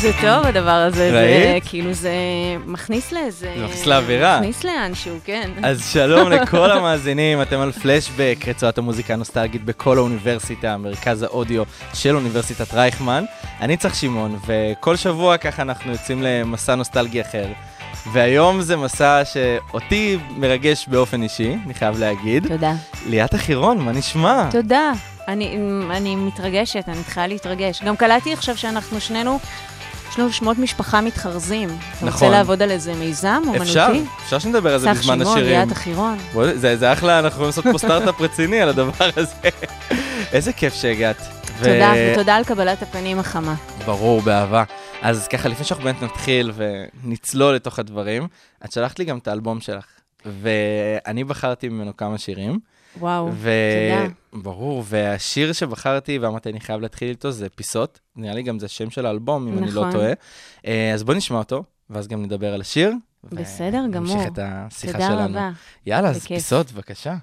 זה טוב הדבר הזה, ראית? זה כאילו זה מכניס לאיזה... זה מכניס לאווירה. מכניס לאנשהו, כן. אז שלום לכל המאזינים, אתם על פלשבק, רצועת המוזיקה הנוסטלגית בכל האוניברסיטה, מרכז האודיו של אוניברסיטת רייכמן. אני צריך שמעון, וכל שבוע ככה אנחנו יוצאים למסע נוסטלגי אחר. והיום זה מסע שאותי מרגש באופן אישי, אני חייב להגיד. תודה. ליאת החירון, מה נשמע? תודה. אני, אני מתרגשת, אני מתחילה להתרגש. גם קלטתי עכשיו שאנחנו שנינו, יש לנו שמות משפחה מתחרזים. אתה רוצה נכון. לעבוד על איזה מיזם אומנותי? אפשר, אפשר שנדבר על זה בזמן שמעון, השירים. ליאת החירון. זה, זה אחלה, אנחנו יכולים לעשות פה סטארט-אפ רציני על הדבר הזה. איזה כיף שהגעת. ו- תודה, ותודה על קבלת הפנים החמה. ברור, באהבה. אז ככה, לפני שאנחנו באמת נתחיל ונצלול לתוך הדברים, את שלחת לי גם את האלבום שלך, ואני בחרתי ממנו כמה שירים. וואו, ו... תודה. ברור, והשיר שבחרתי ואמרתי, אני חייב להתחיל איתו, זה פיסות. נראה לי גם זה שם של האלבום, אם אני לא נכון. טועה. אה, אז בוא נשמע אותו, ואז גם נדבר על השיר. בסדר גמור. ונמשיך את השיחה תודה שלנו. רבה. יאללה, אז בכיף. פיסות, בבקשה.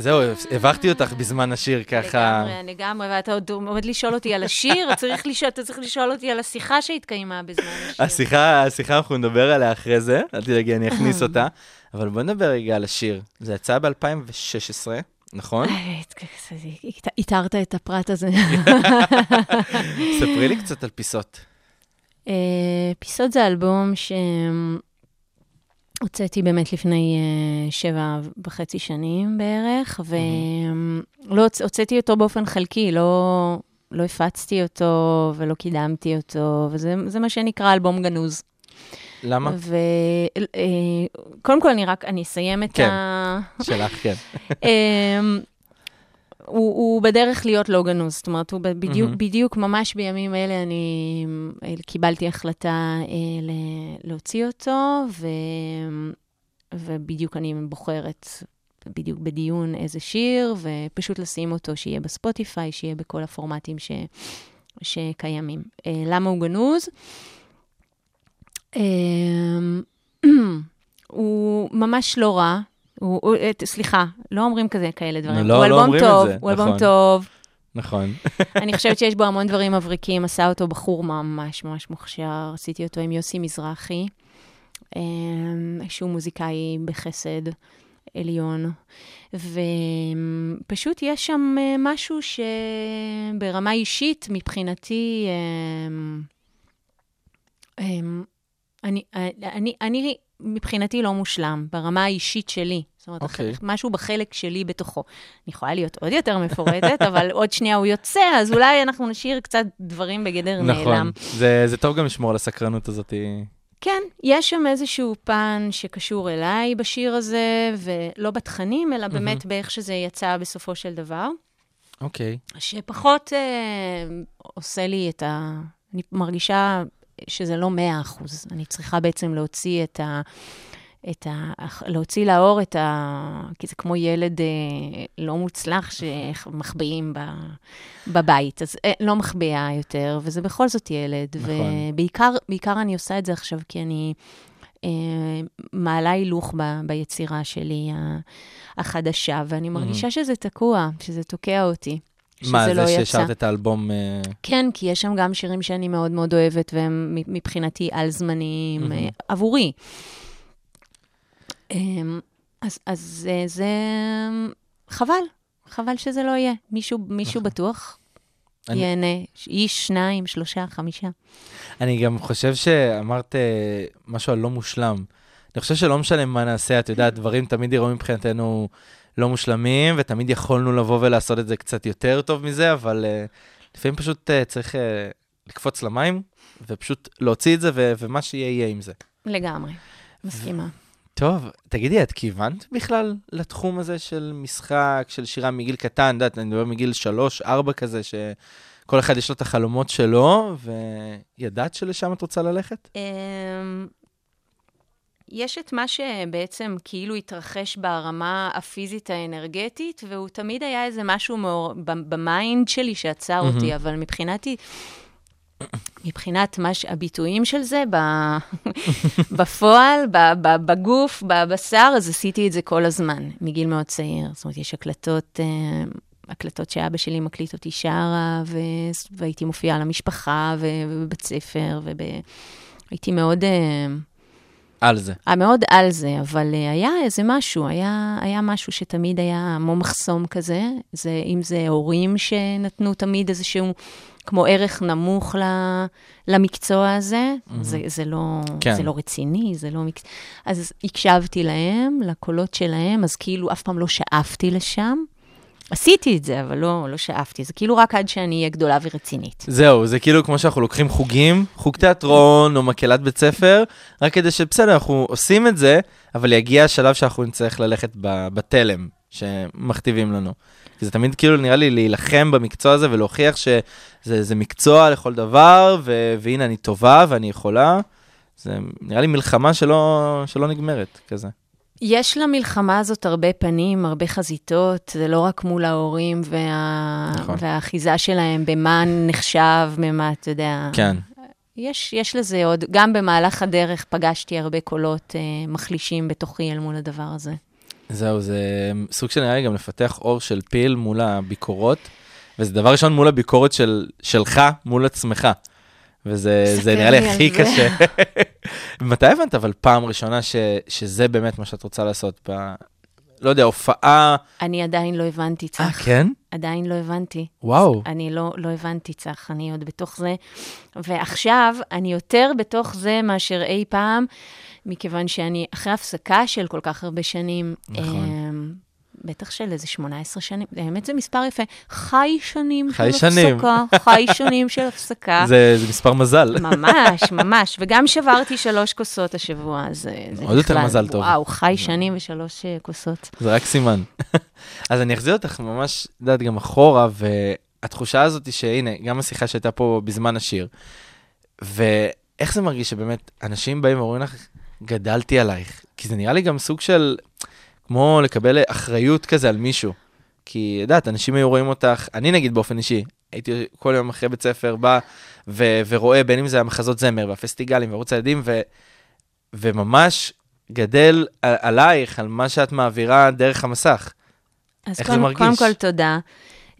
זהו, הבכתי אותך בזמן השיר ככה. לגמרי, לגמרי, ואתה עוד עומד לשאול אותי על השיר, צריך לשאול, אתה צריך לשאול אותי על השיחה שהתקיימה בזמן השיר. השיחה, השיחה, אנחנו נדבר עליה אחרי זה, אל תדאגי, אני אכניס אותה. אבל בוא נדבר רגע על השיר. זה יצא ב-2016, נכון? איתרת את הפרט הזה. ספרי לי קצת על פיסות. אה, פיסות זה אלבום שהוצאתי באמת לפני אה, שבע וחצי שנים בערך, ולא הוצאתי אותו באופן חלקי, לא, לא הפצתי אותו ולא קידמתי אותו, וזה זה מה שנקרא אלבום גנוז. למה? וקודם כל, אני רק, אני אסיים את כן. ה... שלך, כן. הוא, הוא בדרך להיות לא גנוז, זאת אומרת, הוא בדיוק, מהמם. בדיוק ממש בימים אלה אני אה, קיבלתי החלטה אה, להוציא אותו, ו, ובדיוק אני בוחרת בדיוק בדיון איזה שיר, ופשוט לשים אותו, שיהיה בספוטיפיי, שיהיה בכל הפורמטים ש, שקיימים. אה, למה הוא גנוז? אמ, הוא ממש לא רע. הוא, הוא, את- סליחה, לא אומרים כזה כאלה דברים. לא, הוא לא אלבום אומרים את טוב, זה, הוא אלבום נכון. טוב. נכון. אני חושבת שיש בו המון דברים מבריקים. עשה אותו בחור ממש ממש מוכשר. עשיתי אותו עם יוסי מזרחי, אמ, שהוא מוזיקאי בחסד עליון. ופשוט יש שם אה, משהו שברמה אישית, מבחינתי, אמ, אמ, אני, אני, אני מבחינתי לא מושלם, ברמה האישית שלי. זאת אומרת, אוקיי. okay. משהו בחלק שלי בתוכו. אני יכולה להיות עוד יותר מפורטת, אבל עוד שנייה הוא יוצא, אז אולי אנחנו נשאיר קצת דברים בגדר נכון. נעלם. זה זה טוב גם לשמור על הסקרנות הזאת. כן, יש שם איזשהו פן שקשור אליי בשיר הזה, ולא בתכנים, אלא באמת באיך שזה יצא בסופו של דבר, אוקיי. שפחות אה, עושה לי את ה... אני מרגישה שזה לא מאה אחוז. אני צריכה בעצם להוציא את ה... את ה... להוציא לאור את ה... כי זה כמו ילד אה, לא מוצלח שמחביאים ב... בבית. אז אה, לא מחביאה יותר, וזה בכל זאת ילד. נכון. ובעיקר בעיקר אני עושה את זה עכשיו כי אני אה, מעלה הילוך ב... ביצירה שלי. החדשה, ואני מרגישה שזה תקוע, שזה תוקע אותי. מה, שזה זה לא יצא. שהשארת את האלבום... אה, כן, כי יש שם גם שירים שאני מאוד מאוד אוהבת, והם מבחינתי על-זמניים. אה, עבורי. אמ, אז, אז אה, זה חבל, חבל שזה לא יהיה. מישהו, מישהו בטוח נכון. אני- ייהנה, איש, שניים, שלושה, חמישה. אני גם חושב שאמרת משהו על לא מושלם. אני חושב שלא משנה מה נעשה, את יודעת, דברים תמיד יראו מבחינתנו לא מושלמים, ותמיד יכולנו לבוא ולעשות את זה קצת יותר טוב מזה, אבל אה, לפעמים פשוט אה, צריך אה, לקפוץ למים, ופשוט להוציא את זה, ו- ומה שיהיה, יהיה עם זה. לגמרי, מסכימה. טוב, תגידי, את כיוונת בכלל לתחום הזה של משחק, של שירה מגיל קטן, את יודעת, אני מדבר מגיל שלוש, ארבע כזה, שכל כל אחד יש לו את החלומות שלו, וידעת שלשם את רוצה ללכת? יש את מה שבעצם כאילו התרחש ברמה הפיזית האנרגטית, והוא תמיד היה איזה משהו מאור... ב mind שלי שעצר מהמם. אותי, אבל מבחינתי, מבחינת מה. הביטויים של זה, ב... בפועל, ב... ב... בגוף, בבשר, אז עשיתי את זה כל הזמן, מגיל מאוד צעיר. זאת אומרת, יש הקלטות, אה, הקלטות שאבא שלי מקליט אותי שרה, ו... והייתי מופיעה למשפחה, ו... ובבית ספר, והייתי מאוד... אה, על זה. היה מאוד על זה, אבל אה, היה איזה משהו, היה, היה משהו שתמיד היה כמו מחסום כזה, זה, אם זה הורים שנתנו תמיד איזשהו, כמו ערך נמוך ל, למקצוע הזה, mm-hmm. זה, זה, לא. כן. זה לא רציני, זה לא מקצוע. אז הקשבתי להם, לקולות שלהם, אז כאילו אף פעם לא שאפתי לשם. עשיתי את זה, אבל לא, לא שאפתי, זה כאילו רק עד שאני אהיה גדולה ורצינית. זהו, זה כאילו כמו שאנחנו לוקחים חוגים, חוג תיאטרון או מקהלת בית ספר, רק כדי שבסדר, אנחנו עושים את זה, אבל יגיע השלב שאנחנו נצטרך ללכת בתלם שמכתיבים לנו. כי זה תמיד כאילו נראה לי להילחם במקצוע הזה ולהוכיח שזה זה מקצוע לכל דבר, ו- והנה אני טובה ואני יכולה. זה נראה לי מלחמה שלא, שלא נגמרת, כזה. יש למלחמה הזאת הרבה פנים, הרבה חזיתות, זה לא רק מול ההורים וה... נכון. והאחיזה שלהם במה נחשב, במה, אתה יודע. כן. יש, יש לזה עוד, גם במהלך הדרך פגשתי הרבה קולות אה, מחלישים בתוכי אל מול הדבר הזה. זהו, זה סוג של נראה לי גם לפתח אור של פיל מול הביקורות, וזה דבר ראשון מול הביקורת של, שלך, מול עצמך. וזה זה נראה לי הכי זה. קשה. מתי הבנת אבל פעם ראשונה ש, שזה באמת מה שאת רוצה לעשות? ב... לא יודע, הופעה... אני עדיין לא הבנתי, צח. אה, כן? עדיין לא הבנתי. וואו. אני לא, לא הבנתי, צח, אני עוד בתוך זה. ועכשיו, אני יותר בתוך זה מאשר אי פעם, מכיוון שאני אחרי הפסקה של כל כך הרבה שנים, נכון. בטח של איזה 18 שנים, האמת זה מספר יפה, חי שנים חי של שנים. הפסקה, חי שנים של הפסקה. זה, זה מספר מזל. ממש, ממש, וגם שברתי שלוש כוסות השבוע, אז זה זה עוד יותר בכלל, מזל טוב. וואו, חי שנים ושלוש אה, כוסות. זה רק סימן. אז אני אחזיר אותך ממש, את יודעת, גם אחורה, והתחושה הזאת היא שהנה, גם השיחה שהייתה פה בזמן השיר, ואיך זה מרגיש שבאמת אנשים באים ואומרים לך, גדלתי עלייך? כי זה נראה לי גם סוג של, כמו לקבל אחריות כזה על מישהו. כי, את יודעת, אנשים היו רואים אותך, אני נגיד באופן אישי, הייתי כל יום אחרי בית ספר, בא ו- ורואה, בין אם זה המחזות זמר והפסטיגלים וערוץ הילדים, ו- וממש גדל על- עלייך, על מה שאת מעבירה דרך המסך. אז איך זה קודם, מרגיש? קודם כל, תודה.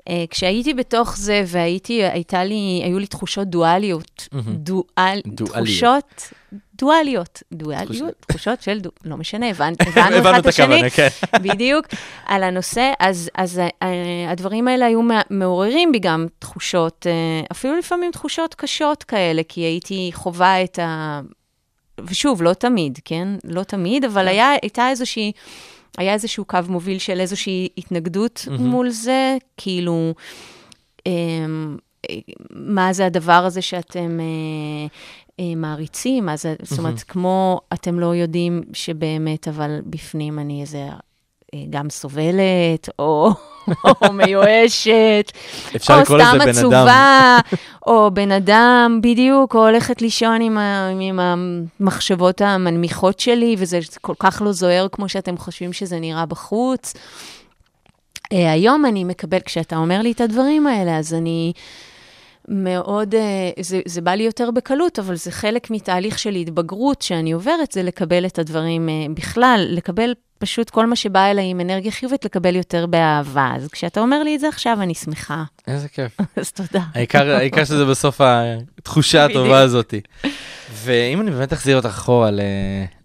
Uh, כשהייתי בתוך זה, והייתי, הייתה לי, היו לי תחושות דואליות. מהמם. דואל, דואליות. תחושות דואליות. דואליות? תחושות של, דו, לא משנה, הבנ, הבנו אחד את השני. הכוונה, כן. בדיוק, על הנושא. אז, אז uh, הדברים האלה היו מע- מעוררים בי גם תחושות, uh, אפילו לפעמים תחושות קשות כאלה, כי הייתי חווה את ה... ושוב, לא תמיד, כן? לא תמיד, אבל היה, הייתה איזושהי, היה איזשהו קו מוביל של איזושהי התנגדות מהמם. מול זה, כאילו, אמ, אה, מה זה הדבר הזה שאתם אה, אה, מעריצים? מה זה, זאת אומרת, כמו אתם לא יודעים שבאמת, אבל בפנים אני איזה... אה, גם סובלת, או, או מיואשת, או סתם. עצובה, או בן אדם, בדיוק, או הולכת לישון עם, ה, עם המחשבות המנמיכות שלי, וזה כל כך לא זוהר כמו שאתם חושבים שזה נראה בחוץ. אה, היום אני מקבל, כשאתה אומר לי את הדברים האלה, אז אני מאוד, אה, זה, זה בא לי יותר בקלות, אבל זה חלק מתהליך של התבגרות שאני עוברת, זה לקבל את הדברים אה, בכלל, לקבל פשוט כל מה שבא אליי עם אנרגיה חיובית, לקבל יותר באהבה. אז כשאתה אומר לי את זה עכשיו, אני שמחה. איזה כיף. אז תודה. העיקר, העיקר שזה בסוף התחושה. הטובה הזאת. ואם אני באמת אחזיר אותך אחורה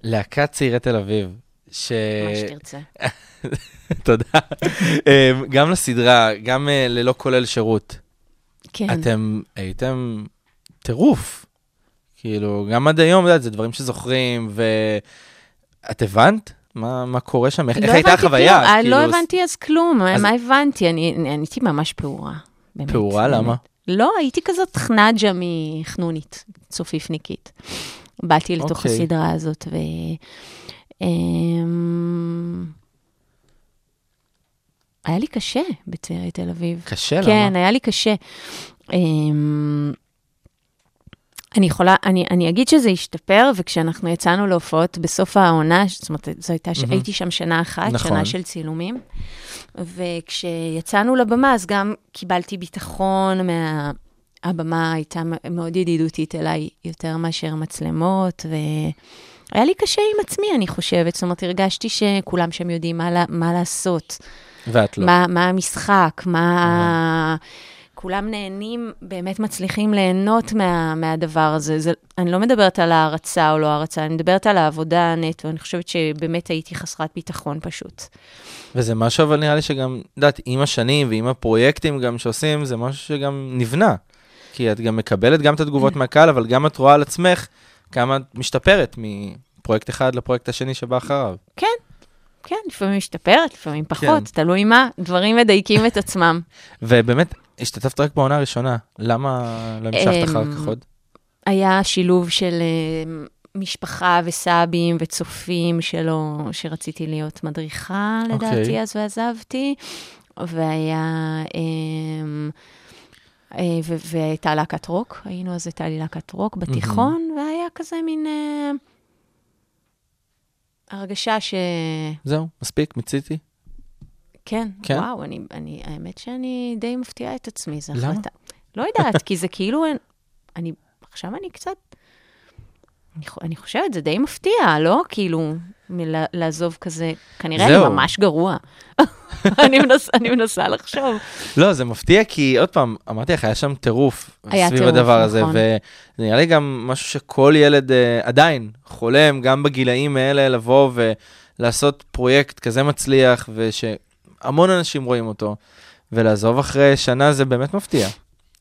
ללהקת צעירי תל אביב, ש... מה שתרצה. תודה. אמ, גם לסדרה, גם אה, ללא כולל שירות, כן. אתם הייתם טירוף. כאילו, גם עד היום, את יודעת, זה דברים שזוכרים, ואת הבנת מה, מה קורה שם? איך, לא איך הייתה החוויה? כלום, אה, כאילו, לא הבנתי אז כלום, אז- מה הבנתי? אני אני הייתי ממש פעורה. באמת, פעורה? למה? לא, הייתי כזאת חנג'ה מחנונית, צופיפניקית. באתי לתוך אוקיי. הסדרה הזאת, ו... היה לי קשה בצעירי תל אביב. קשה, למה? כן, היה לי קשה. אמ, אני יכולה, אני, אני אגיד שזה השתפר, וכשאנחנו יצאנו להופעות בסוף העונה, זאת אומרת, זו הייתה, מהמם. הייתי שם שנה אחת, נכון. שנה של צילומים, וכשיצאנו לבמה, אז גם קיבלתי ביטחון מה... הבמה הייתה מאוד ידידותית אליי, יותר מאשר מצלמות, והיה לי קשה עם עצמי, אני חושבת. זאת אומרת, הרגשתי שכולם שם יודעים מה, מה לעשות. ואת לא. מה, מה המשחק, מה... כולם נהנים, באמת מצליחים ליהנות מה, מהדבר הזה. זה, אני לא מדברת על הערצה או לא הערצה, אני מדברת על העבודה נטו. אני חושבת שבאמת הייתי חסרת ביטחון פשוט. וזה משהו, אבל נראה לי שגם, את יודעת, עם השנים ועם הפרויקטים גם שעושים, זה משהו שגם נבנה. כי את גם מקבלת גם את התגובות מהקהל, אבל גם את רואה על עצמך כמה את משתפרת מפרויקט אחד לפרויקט השני שבא אחריו. כן, כן, לפעמים משתפרת, לפעמים פחות, כן. תלוי מה, דברים מדייקים את עצמם. ובאמת, השתתפת רק בעונה הראשונה, למה לא המשכת אחר אמ, כך עוד? היה שילוב של אה, משפחה וסבים וצופים שלא, שרציתי להיות מדריכה, לדעתי, אוקיי. אז ועזבתי. והיה... אמ, אה, והייתה להקת רוק, היינו אז, הייתה לי להקת רוק בתיכון, והיה כזה מין אה, הרגשה ש... זהו, מספיק, מיציתי. כן, כן? וואו, אני, אני, האמת שאני די מפתיעה את עצמי, זו למה? החלטה. לא יודעת, כי זה כאילו, אני, עכשיו אני קצת, אני, אני חושבת, זה די מפתיע, לא? כאילו, מלה, לעזוב כזה, כנראה זהו. אני ממש גרוע. אני, מנס, אני מנסה לחשוב. לא, זה מפתיע, כי עוד פעם, אמרתי לך, היה שם טירוף היה סביב טירוף, הדבר הזה, נכון. וזה נראה לי גם משהו שכל ילד אה, עדיין חולם, גם בגילאים האלה, לבוא ולעשות פרויקט כזה מצליח, ושהמון אנשים רואים אותו, ולעזוב אחרי שנה זה באמת מפתיע.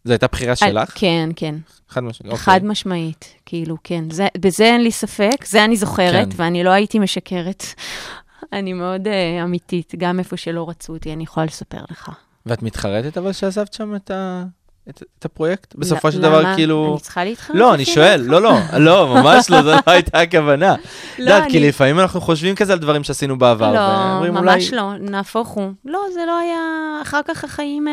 זו הייתה בחירה שלך? כן, כן, חד משמעית. אוקיי. חד משמעית, כאילו, כן. זה, בזה אין לי ספק, זה אני זוכרת, כן. ואני לא הייתי משקרת. אני מאוד uh, אמיתית, גם איפה שלא רצו אותי, אני יכולה לספר לך. ואת מתחרטת אבל שעזבת שם את, ה... את, את הפרויקט? בסופו של למה? דבר, כאילו... אני צריכה להתחרט? לא, אני שואל? לא, לא, לא, ממש לא, זו לא הייתה הכוונה. לא, יודעת, כי אני- לפעמים אנחנו חושבים כזה על דברים שעשינו בעבר, לא, ממש אולי... לא, נהפוך הוא. לא, זה לא היה... אחר כך החיים...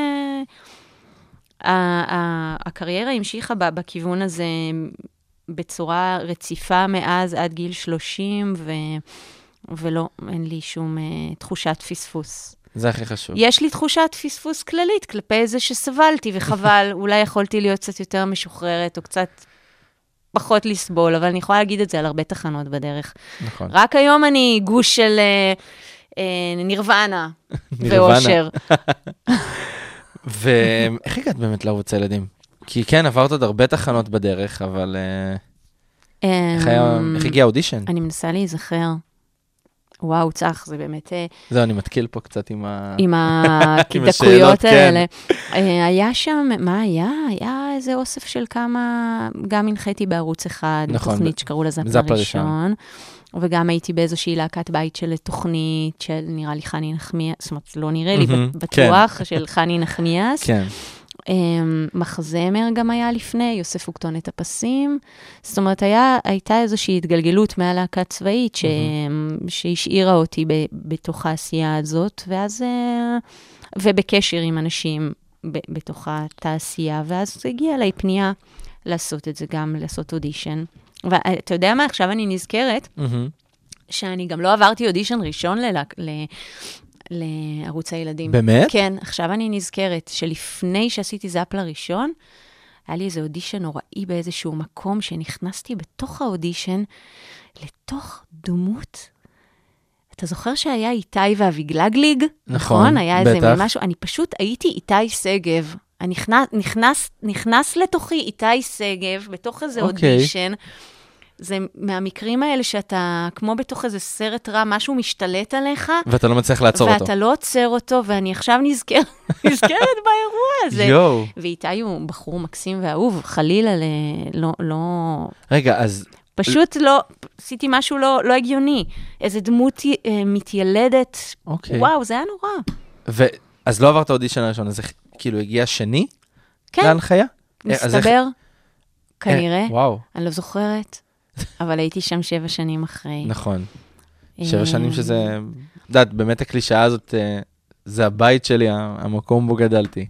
הקריירה המשיכה בכיוון הזה בצורה רציפה מאז עד גיל 30, ו... ולא, אין לי שום אה, תחושת פספוס. זה הכי חשוב. יש לי תחושת פספוס כללית כלפי זה שסבלתי, וחבל, אולי יכולתי להיות קצת יותר משוחררת, או קצת פחות לסבול, אבל אני יכולה להגיד את זה על הרבה תחנות בדרך. נכון. רק היום אני גוש של אה, אה, נירוונה נירוונה. ואושר. ואיך הגעת באמת לערוץ הילדים? כי כן, עברת עוד הרבה תחנות בדרך, אבל אה, איך אמ, איך הגיע האודישן? אני מנסה להיזכר. וואו, צח, זה באמת אה, זהו, אני מתקיל פה קצת עם ה... עם הדקויות כן. האלה. אה, היה שם, מה היה? היה איזה אוסף של כמה, גם הנחיתי בערוץ אחד, נכון, תוכנית שקראו לה זאפ זאפ הראשון. וגם הייתי באיזושהי להקת בית של תוכנית של נראה לי חני נחמיאס, זאת אומרת, לא נראה לי, מהמם, בטוח, של חני נחמיאס. כן, אמ, מחזמר גם היה לפני, יוסף אוקטון את הפסים. זאת אומרת, היה, הייתה איזושהי התגלגלות מהלהקה צבאית ש, שהשאירה אותי ב, בתוך העשייה הזאת, ואז... אה, ובקשר עם אנשים ב, בתוך התעשייה, ואז הגיעה אליי פנייה לעשות את זה גם, לעשות אודישן. ואתה יודע מה, עכשיו אני נזכרת מהמם. שאני גם לא עברתי אודישן ראשון ללהק- ל... לערוץ הילדים. באמת? כן, עכשיו אני נזכרת שלפני שעשיתי זאפ לראשון, היה לי איזה אודישן נוראי באיזשהו מקום, שנכנסתי בתוך האודישן לתוך דמות. אתה זוכר שהיה איתי ואביגלגליג? נכון, היה איזה בטח. מין משהו, אני פשוט הייתי איתי שגב. נכנס, נכנס, נכנס לתוכי איתי שגב, בתוך איזה אוקיי. אודישן. זה מהמקרים האלה שאתה, כמו בתוך איזה סרט רע, משהו משתלט עליך, ואתה לא מצליח לעצור אותו. ואתה לא עוצר אותו, ואני עכשיו נזכר, נזכרת באירוע הזה. יואו. ואיתי הוא בחור מקסים ואהוב, חלילה, ל... לא, לא... רגע, אז פשוט לא, עשיתי משהו לא, לא הגיוני. איזה דמות אה, מתיילדת, אוקיי. וואו, זה היה נורא. ו... אז לא עברת אודישן הראשון, אז איך- כאילו הגיע שני כן, להנחיה? אה, אז איך- מסתבר, כנראה, אה, וואו, אני לא זוכרת, אבל הייתי שם שבע שנים אחרי. נכון. אה, שבע שנים שזה, את יודעת, באמת הקלישאה הזאת, אה, זה הבית שלי, המקום בו גדלתי.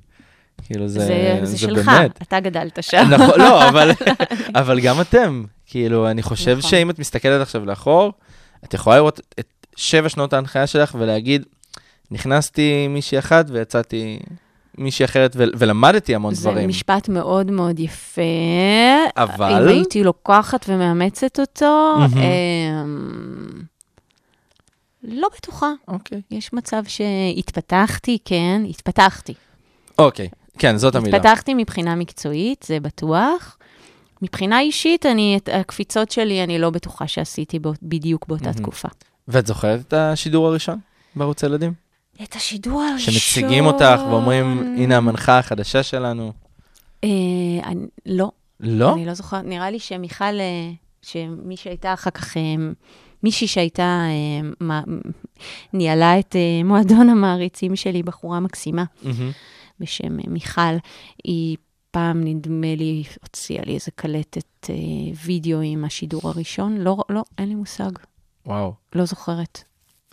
כאילו, זה, זה, זה שלך, באמת. אתה גדלת שם. נכון, לא, אבל, אבל גם אתם. כאילו, אני חושב נכון. שאם את מסתכלת עכשיו לאחור, את יכולה לראות את שבע שנות ההנחיה שלך ולהגיד, נכנסתי מישהי אחת ויצאתי מישהי אחרת, ו- ולמדתי המון זה דברים. משפט מאוד מאוד יפה. אבל- אם הייתי לוקחת ומאמצת אותו, מהמם. אמ, לא בטוחה. אוקיי. יש מצב שהתפתחתי, כן, התפתחתי. אוקיי, כן, זאת המילה. התפתחתי מבחינה מקצועית, זה בטוח. מבחינה אישית, אני, את הקפיצות שלי, אני לא בטוחה שעשיתי בו, בדיוק באותה מהמם. תקופה. ואת זוכרת את השידור הראשון בערוץ הילדים? את השידור הראשון... שמציגים אותך ואומרים, הנה המנחה החדשה שלנו. אה, אני, לא, לא? אני לא זוכרת, נראה לי שמיכל, אה, שמי שהייתה אחר כך, אה, מישהי שהייתה, אה, מה- ניהלה את מועדון המעריצים שלי, בחורה מקסימה מהמם. בשם מיכל, היא פעם, נדמה לי, הוציאה לי איזה קלטת אה, וידאו עם השידור הראשון. לא, לא, אין לי מושג, וואו. לא זוכרת.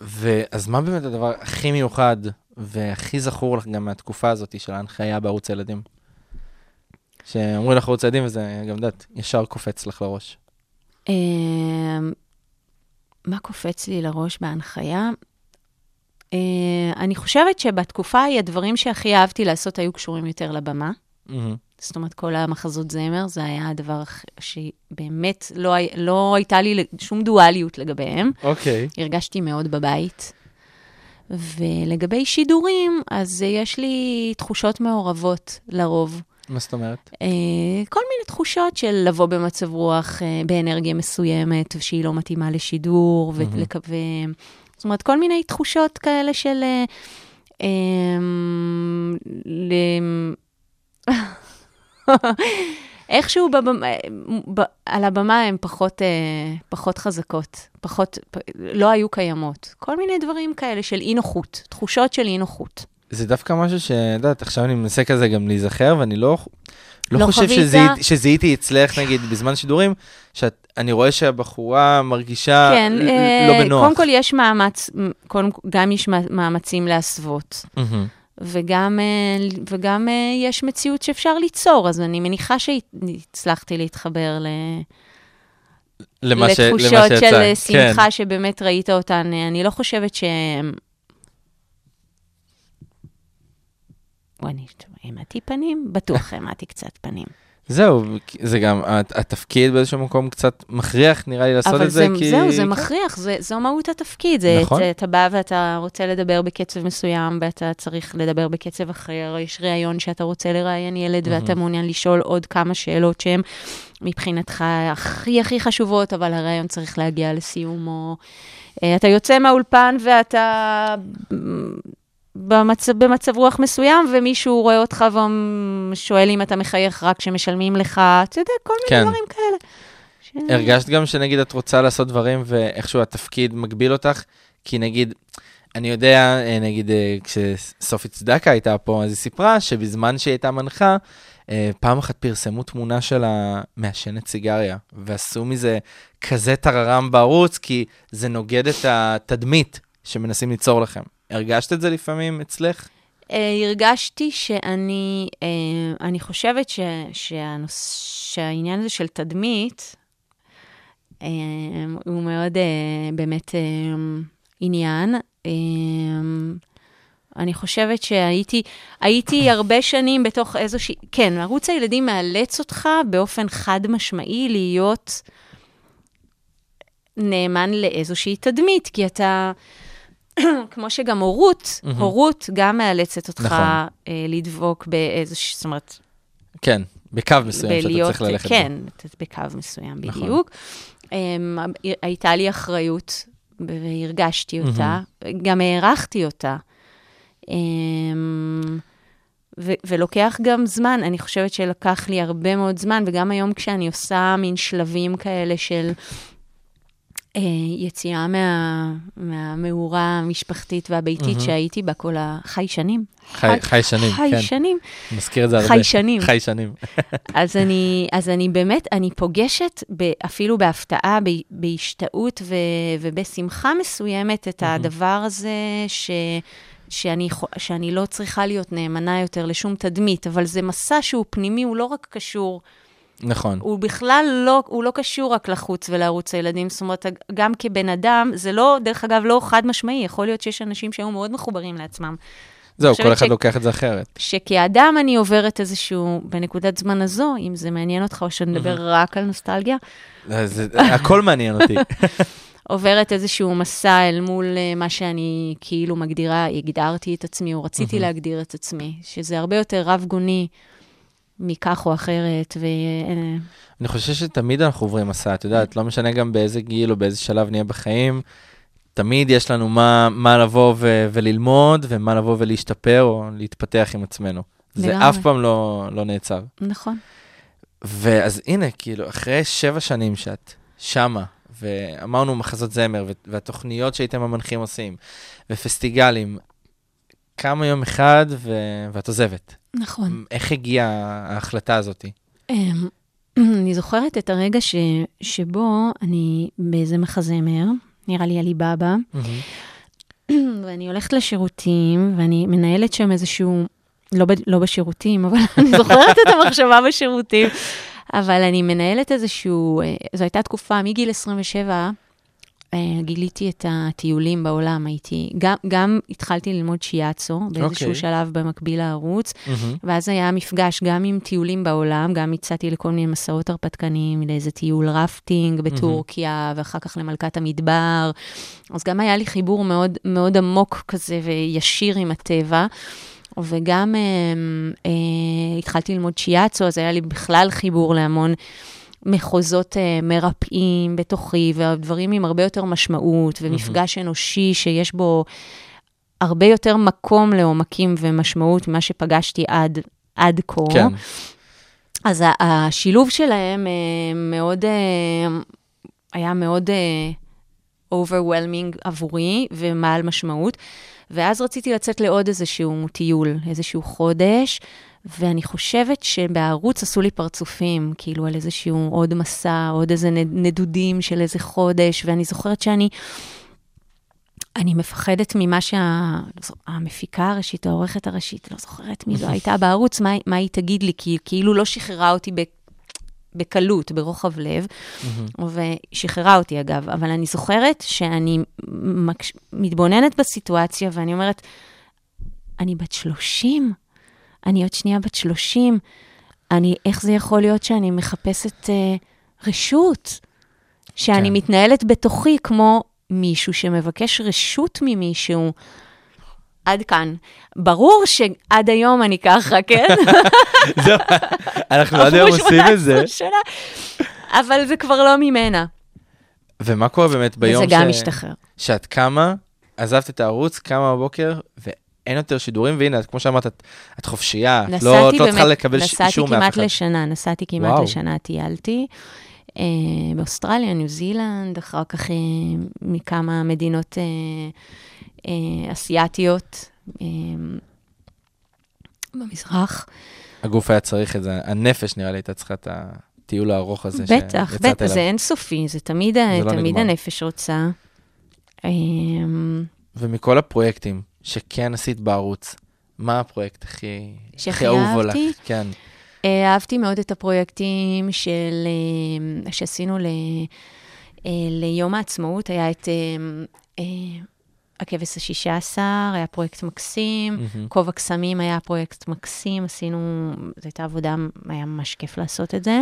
ואז מה באמת הדבר הכי מיוחד והכי זכור לך גם מהתקופה הזאת של ההנחיה בערוץ הילדים? שאומרים לך ערוץ הילדים וזה גם, יודעת, ישר קופץ לך לראש. אה, מה קופץ לי לראש בהנחיה? אה, אני חושבת שבתקופה ההיא, הדברים שהכי אהבתי לעשות היו קשורים יותר לבמה. מהמם. זאת אומרת, כל המחזות זמר, זה היה הדבר שבאמת לא, לא הייתה לי שום דואליות לגביהם. אוקיי. הרגשתי מאוד בבית. ולגבי שידורים, אז יש לי תחושות מעורבות לרוב. מה זאת אומרת? אה, כל מיני תחושות של לבוא במצב רוח, אה, באנרגיה מסוימת, שהיא לא מתאימה לשידור, מהמם. ולקווה... זאת אומרת, כל מיני תחושות כאלה של... אה, איכשהו בבמה, ב, על הבמה הן פחות, אה, פחות חזקות, פחות, פ, לא היו קיימות. כל מיני דברים כאלה של אי נוחות, תחושות של אי נוחות. זה דווקא משהו שאת יודעת, עכשיו אני מנסה כזה גם להיזכר, ואני לא, לא, לא חושב חווית? שזיהיתי- אצלך, נגיד, בזמן שידורים, שאני רואה שהבחורה מרגישה כן, ל- אה, לא בנוח. קודם כל יש מאמץ, קודם, גם יש מא- מאמצים להסוות, מהמם. וגם, אה, וגם אה, יש מציאות שאפשר ליצור, אז אני מניחה שהצלחתי להתחבר ל... למה ש- למה שיצא. של אה, כן. שמחה שבאמת ראית אותן. אני לא חושבת ש... וואי, אני העמדתי פנים? בטוח העמדתי קצת פנים. זהו, זה גם, הת- התפקיד באיזשהו מקום קצת מכריח, נראה לי, לעשות אבל את זה, זה, כי... זהו, זה. מכריח, זה, זו מהות התפקיד. זה, נכון. אתה, אתה בא ואתה רוצה לדבר בקצב מסוים, ואתה צריך לדבר בקצב אחר, יש ראיון שאתה רוצה לראיין ילד, מהמם. ואתה מעוניין לשאול עוד כמה שאלות שהן מבחינתך הכי הכי חשובות, אבל הראיון צריך להגיע לסיום, או... אה, אתה יוצא מהאולפן ואתה... במצב, במצב רוח מסוים, ומישהו רואה אותך ושואל אם אתה מחייך רק כשמשלמים לך, אתה יודע, כל מיני כן. דברים כאלה. ש- הרגשת גם שנגיד את רוצה לעשות דברים ואיכשהו התפקיד מגביל אותך? כי נגיד, אני יודע, אה, נגיד אה, כשסופי צדקה הייתה פה, אז היא סיפרה שבזמן שהיא הייתה מנחה, אה, פעם אחת פרסמו תמונה שלה מעשנת סיגריה, ועשו מזה כזה טררם בערוץ, כי זה נוגד את התדמית שמנסים ליצור לכם. הרגשת את זה לפעמים אצלך? אה, הרגשתי שאני, אה, אני חושבת ש, שהנוס, שהעניין הזה של תדמית, אה, הוא מאוד אה, באמת אה, עניין. אה, אני חושבת שהייתי הייתי הרבה שנים בתוך איזושהי, כן, ערוץ הילדים מאלץ אותך באופן חד משמעי להיות נאמן לאיזושהי תדמית, כי אתה, כמו שגם הורות. הורות גם מאלצת אותך נכון. אה, לדבוק באיזושהי, זאת אומרת, כן, בקו מסוים שאתה צריך ללכת בו. כן, אתה בקו מסוים נכון. בדיוק. Um, הייתה לי אחריות, והרגשתי אותה, גם הערכתי אותה. Um, ו- ולוקח גם זמן, אני חושבת שלקח לי הרבה מאוד זמן, וגם היום כשאני עושה מין שלבים כאלה של יציאה מה, מהמאורה המשפחתית והביתית מהמם. שהייתי בה כל החי שנים. חי, חי שנים, חי כן. שנים. מזכיר את זה הרבה. חי שנים. חי שנים. אז אני, אז אני באמת, אני פוגשת ב, אפילו בהפתעה, ב, בהשתאות ו, ובשמחה מסוימת את מהמם. הדבר הזה ש, שאני, שאני לא צריכה להיות נאמנה יותר לשום תדמית, אבל זה מסע שהוא פנימי, הוא לא רק קשור, נכון. הוא בכלל לא, הוא לא קשור רק לחוץ ולערוץ הילדים. זאת אומרת, גם כבן אדם, זה לא, דרך אגב, לא חד משמעי, יכול להיות שיש אנשים שהיו מאוד מחוברים לעצמם. זהו, כל אחד ש- לוקח את זה אחרת. שכאדם אני עוברת איזשהו, בנקודת זמן הזו, אם זה מעניין אותך או שנדבר רק על נוסטלגיה, זה- זה- הכל מעניין אותי. עוברת איזשהו מסע אל מול אה, מה שאני כאילו מגדירה, הגדרתי את עצמי, או רציתי להגדיר את עצמי, שזה הרבה יותר רב-גוני מכך או אחרת, ו... אה, אני חושב שתמיד אנחנו עוברים מסע, את יודעת, לא משנה גם באיזה גיל או באיזה שלב נהיה בחיים, תמיד יש לנו מה, מה לבוא ו- וללמוד, ומה לבוא ולהשתפר או להתפתח עם עצמנו. זה לגמרי. אף פעם לא, לא נעצר. נכון. ואז הנה, כאילו, אחרי שבע שנים שאת שמה, ואמרנו מחזות זמר, והתוכניות שהייתם המנחים עושים, ופסטיגלים, קם יום אחד ו- ואת עוזבת. נכון. איך הגיעה ההחלטה הזאת? אמ, אני זוכרת את הרגע ש... שבו אני באיזה מחזמר, נראה לי עליבאבא, ואני הולכת לשירותים, ואני מנהלת שם איזשהו, לא, ב, לא בשירותים, אבל אני זוכרת את המחשבה בשירותים, אבל אני מנהלת איזשהו, אה, זו הייתה תקופה, מגיל 27, אה, גיליתי את הטיולים בעולם, הייתי, גם, גם התחלתי ללמוד שיאצו באיזשהו אוקיי. שלב במקביל לערוץ, ואז היה מפגש גם עם טיולים בעולם, גם הצעתי לכל מיני מסעות הרפתקניים, לאיזה טיול רפטינג בטורקיה, ואחר כך למלכת המדבר. אז גם היה לי חיבור מאוד, מאוד עמוק כזה וישיר עם הטבע. וגם אה, אה, התחלתי ללמוד שיאצו, אז היה לי בכלל חיבור להמון מחוזות אה, מרפאים בתוכי, ודברים עם הרבה יותר משמעות, ומפגש אנושי שיש בו הרבה יותר מקום לעומקים ומשמעות ממה שפגשתי עד, עד כה. כן. אז השילוב שלהם אה, מאוד, אה, היה מאוד overwhelming עבורי ומעל משמעות. ואז רציתי לצאת לעוד איזשהו טיול, איזשהו חודש, ואני חושבת שבערוץ עשו לי פרצופים, כאילו על איזשהו עוד מסע, עוד איזה נד- נדודים של איזה חודש, ואני זוכרת שאני... אני מפחדת ממה שהמפיקה הראשית, העורכת הראשית, לא זוכרת מי זו הייתה בערוץ, מה, מה היא תגיד לי, כי כאילו לא שחררה אותי ב, בקלות, ברוחב לב, ושחררה אותי אגב, אבל אני זוכרת שאני מקש, מתבוננת בסיטואציה ואני אומרת, אני בת 30, אני עוד שנייה בת 30, אני, איך זה יכול להיות שאני מחפשת אה, רשות? שאני כן. מתנהלת בתוכי כמו מישהו שמבקש רשות ממישהו. עד כאן. ברור שעד היום אני ככה, כן? זהו, אנחנו עד היום עושים את זה. 18 שנה, אבל זה כבר לא ממנה. ומה קורה באמת ביום וזה גם ש- משתחרר. שאת קמה, עזבת את הערוץ, קמה בבוקר, ואין יותר שידורים, והנה, כמו שאמרת, את, את חופשייה, את לא, את לא צריכה לקבל אישור מאף נסעתי אחד. כמעט לשנה, נסעתי כמעט וואו. לשנה, טיילתי. אה, באוסטרליה, ניו זילנד, אחר כך אה, מכמה מדינות אה, אה, אסיאתיות אה, במזרח. הגוף היה צריך את זה, הנפש נראה לי הייתה צריכה את הטיול הארוך הזה בטח, שיצאת בטח, אליו. זה אינסופי, זה תמיד, זה לא תמיד נגמר. הנפש רוצה. אה, ומכל הפרויקטים שכן עשית בערוץ, מה הפרויקט הכי, הכי אהוב עליך? כן. אה, אהבתי מאוד את הפרויקטים של, אה, שעשינו ל, אה, ליום העצמאות, היה את הכבש השישה עשר, היה פרויקט מקסים. כובע קסמים היה פרויקט מקסים, עשינו, זו הייתה עבודה, היה ממש כיף לעשות את זה.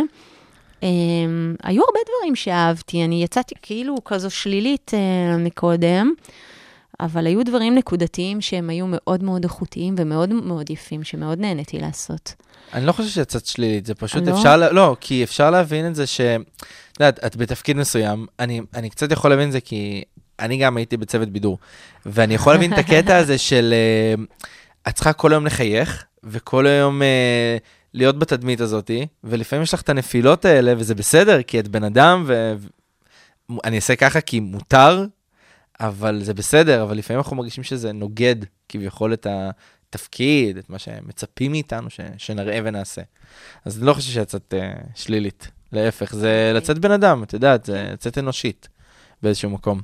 אה, היו הרבה דברים שאהבתי, אני יצאתי כאילו כזו שלילית אה, מקודם. אבל היו דברים נקודתיים שהם היו מאוד מאוד איכותיים ומאוד מאוד יפים, שמאוד נהניתי לעשות. אני לא חושב שיצאת שלילית, זה פשוט לא? אפשר, לה- לא, כי אפשר להבין את זה ש... את יודעת, את בתפקיד מסוים, אני, אני קצת יכול להבין את זה כי אני גם הייתי בצוות בידור, ואני יכול להבין את הקטע הזה של אה, את צריכה כל היום לחייך, וכל היום אה, להיות בתדמית הזאתי, ולפעמים יש לך את הנפילות האלה, וזה בסדר, כי את בן אדם, ואני אעשה ככה כי מותר, אבל זה בסדר, אבל לפעמים אנחנו מרגישים שזה נוגד כביכול את התפקיד, את מה שמצפים מאיתנו ש, שנראה ונעשה. אז אני לא חושב שיצאת uh, שלילית, להפך, זה אוקיי. לצאת בן אדם, את יודעת, זה לצאת אנושית באיזשהו מקום.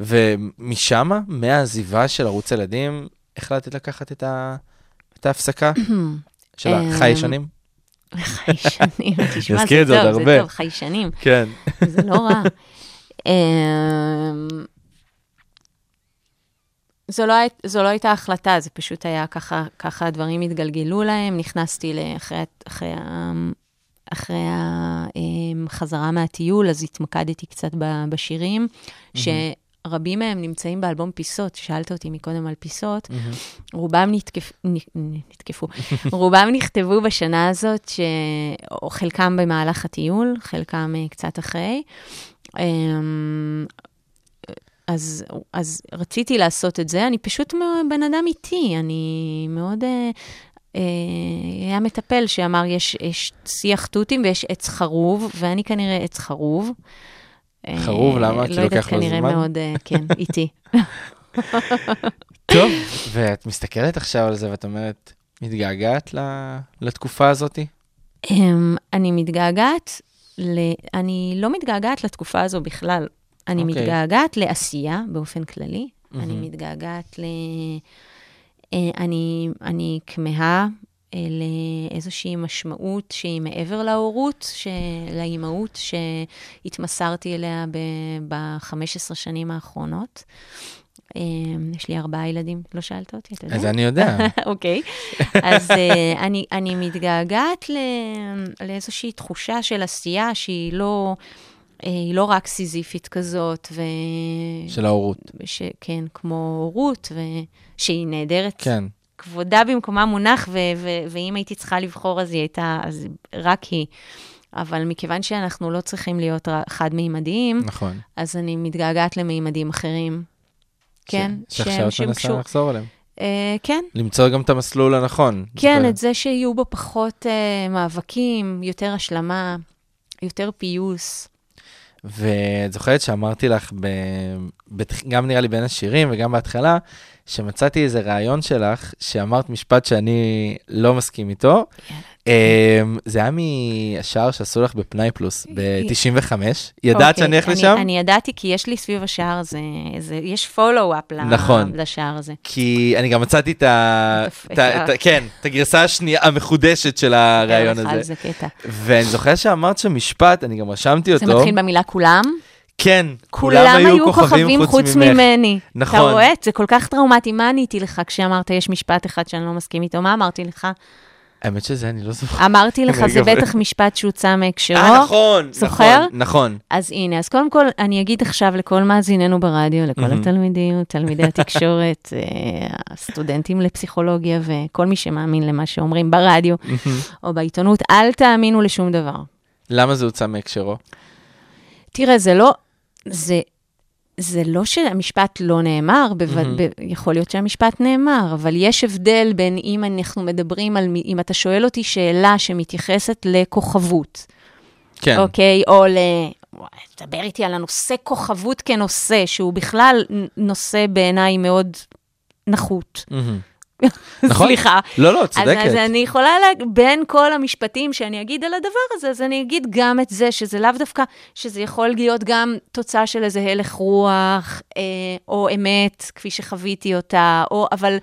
ומשם, מהעזיבה של ערוץ ילדים, החלטת לקחת את ה- את ההפסקה של אמ, החיישנים? חיישנים, תשמע, זה טוב. זה טוב, חיישנים. כן. זה לא רע. אמ, זו לא, הי- זו לא הייתה החלטה, זה פשוט היה ככה, ככה הדברים התגלגלו להם. נכנסתי לאחרי, אחרי, אחרי החזרה מהטיול, אז התמקדתי קצת בשירים, שרבים מהם נמצאים באלבום פיסות. שאלת אותי מקודם על פיסות. רובם נתקפ... נתקפו, רובם נכתבו בשנה הזאת, ש... חלקם במהלך הטיול, חלקם אה, קצת אחרי. אז, אז רציתי לעשות את זה, אני פשוט בן אדם איטי, אני מאוד... אה, אה, היה מטפל שאמר, יש, יש שיח תותים ויש עץ חרוב, ואני כנראה עץ חרוב. אה, חרוב? למה? כי לא יודעת, לוקח לו כנראה זמן? מאוד, אה, כן, איטי. טוב, ואת מסתכלת עכשיו על זה ואת אומרת, מתגעגעת ל- לתקופה הזאתי? אמ, אני מתגעגעת, ל... אני לא מתגעגעת לתקופה הזו בכלל. אני אוקיי. מתגעגעת לעשייה באופן כללי. אני מהמם. מתגעגעת ל... אה, אני, אני כמהה אה, לאיזושהי משמעות שהיא מעבר להורות, ש... לאימהות שהתמסרתי אליה ב-15 שנים האחרונות. אה, יש לי ארבעה ילדים, לא שאלת אותי, אתה יודע? אז אני יודע. אוקיי. אז אני, אני מתגעגעת לאיזושהי תחושה של עשייה שהיא לא, היא לא רק סיזיפית כזאת, ו... של ההורות. ש... כן, כמו רות, ושהיא נהדרת. כן. כבודה במקומה מונח, ו- ו- ואם הייתי צריכה לבחור, אז היא הייתה, אז רק היא. אבל מכיוון שאנחנו לא צריכים להיות חד-מימדיים, נכון. אז אני מתגעגעת למימדים אחרים. כן, ש- שעכשיו את מנסה לחזור אליהם. אה, כן, למצוא גם את המסלול הנכון. כן, זה- את זה שיהיו בו פחות uh, מאבקים, יותר השלמה, יותר פיוס. ואת זוכרת שאמרתי לך, ב... בתח... גם נראה לי בין השירים וגם בהתחלה, שמצאתי איזה ראיון שלך, שאמרת משפט שאני לא מסכים איתו. אמ, זה היה מהשער שעשו לך בפנאי פלוס ב-95. ידעת אוקיי, שאני הולך לשם? אני ידעתי, כי יש לי סביב השער הזה, יש פולו-אפ נכון. לשער הזה. כי אני גם מצאתי את ה... כן, את הגרסה השנייה, המחודשת של הראיון ערך על הזה. זה קטע. ואני זוכר שאמרת שם משפט, אני גם רשמתי זה אותו. מתחיל במילה כולם. כן, כולם היו כוכבים חוץ ממך. ממני. נכון. אתה רואה? זה כל כך טראומטי. מה עניתי לך כשאמרת, יש משפט אחד שאני לא מסכים איתו? מה אמרתי לך? האמת שזה אני לא זוכר. אמרתי לך, זה בטח משפט שהוצא מהקשרו. אה, נכון, זוכר? נכון, נכון. אז הנה, אז קודם כל, אני אגיד עכשיו לכל מאזיננו ברדיו, לכל. התלמידים, תלמידי התקשורת, אה, הסטודנטים לפסיכולוגיה וכל מי שמאמין למה שאומרים ברדיו או בעיתונות, אל תאמינו לשום דבר. למה זה הוצא מהקשרו? תראה, זה לא, זה, זה לא שהמשפט לא נאמר, בו. ב, יכול להיות שהמשפט נאמר, אבל יש הבדל בין אם אנחנו מדברים על, אם אתה שואל אותי שאלה שמתייחסת לכוכבות, כן. אוקיי? או ל... דבר איתי על הנושא כוכבות כנושא, שהוא בכלל נושא בעיניי מאוד נחות. מהמם. נכון. סליחה. לא, לא, אז, צודקת. אז אני יכולה, לה, בין כל המשפטים שאני אגיד על הדבר הזה, אז אני אגיד גם את זה, שזה לאו דווקא, שזה יכול להיות גם תוצאה של איזה הלך רוח, אה, או אמת, כפי שחוויתי אותה, או, אבל,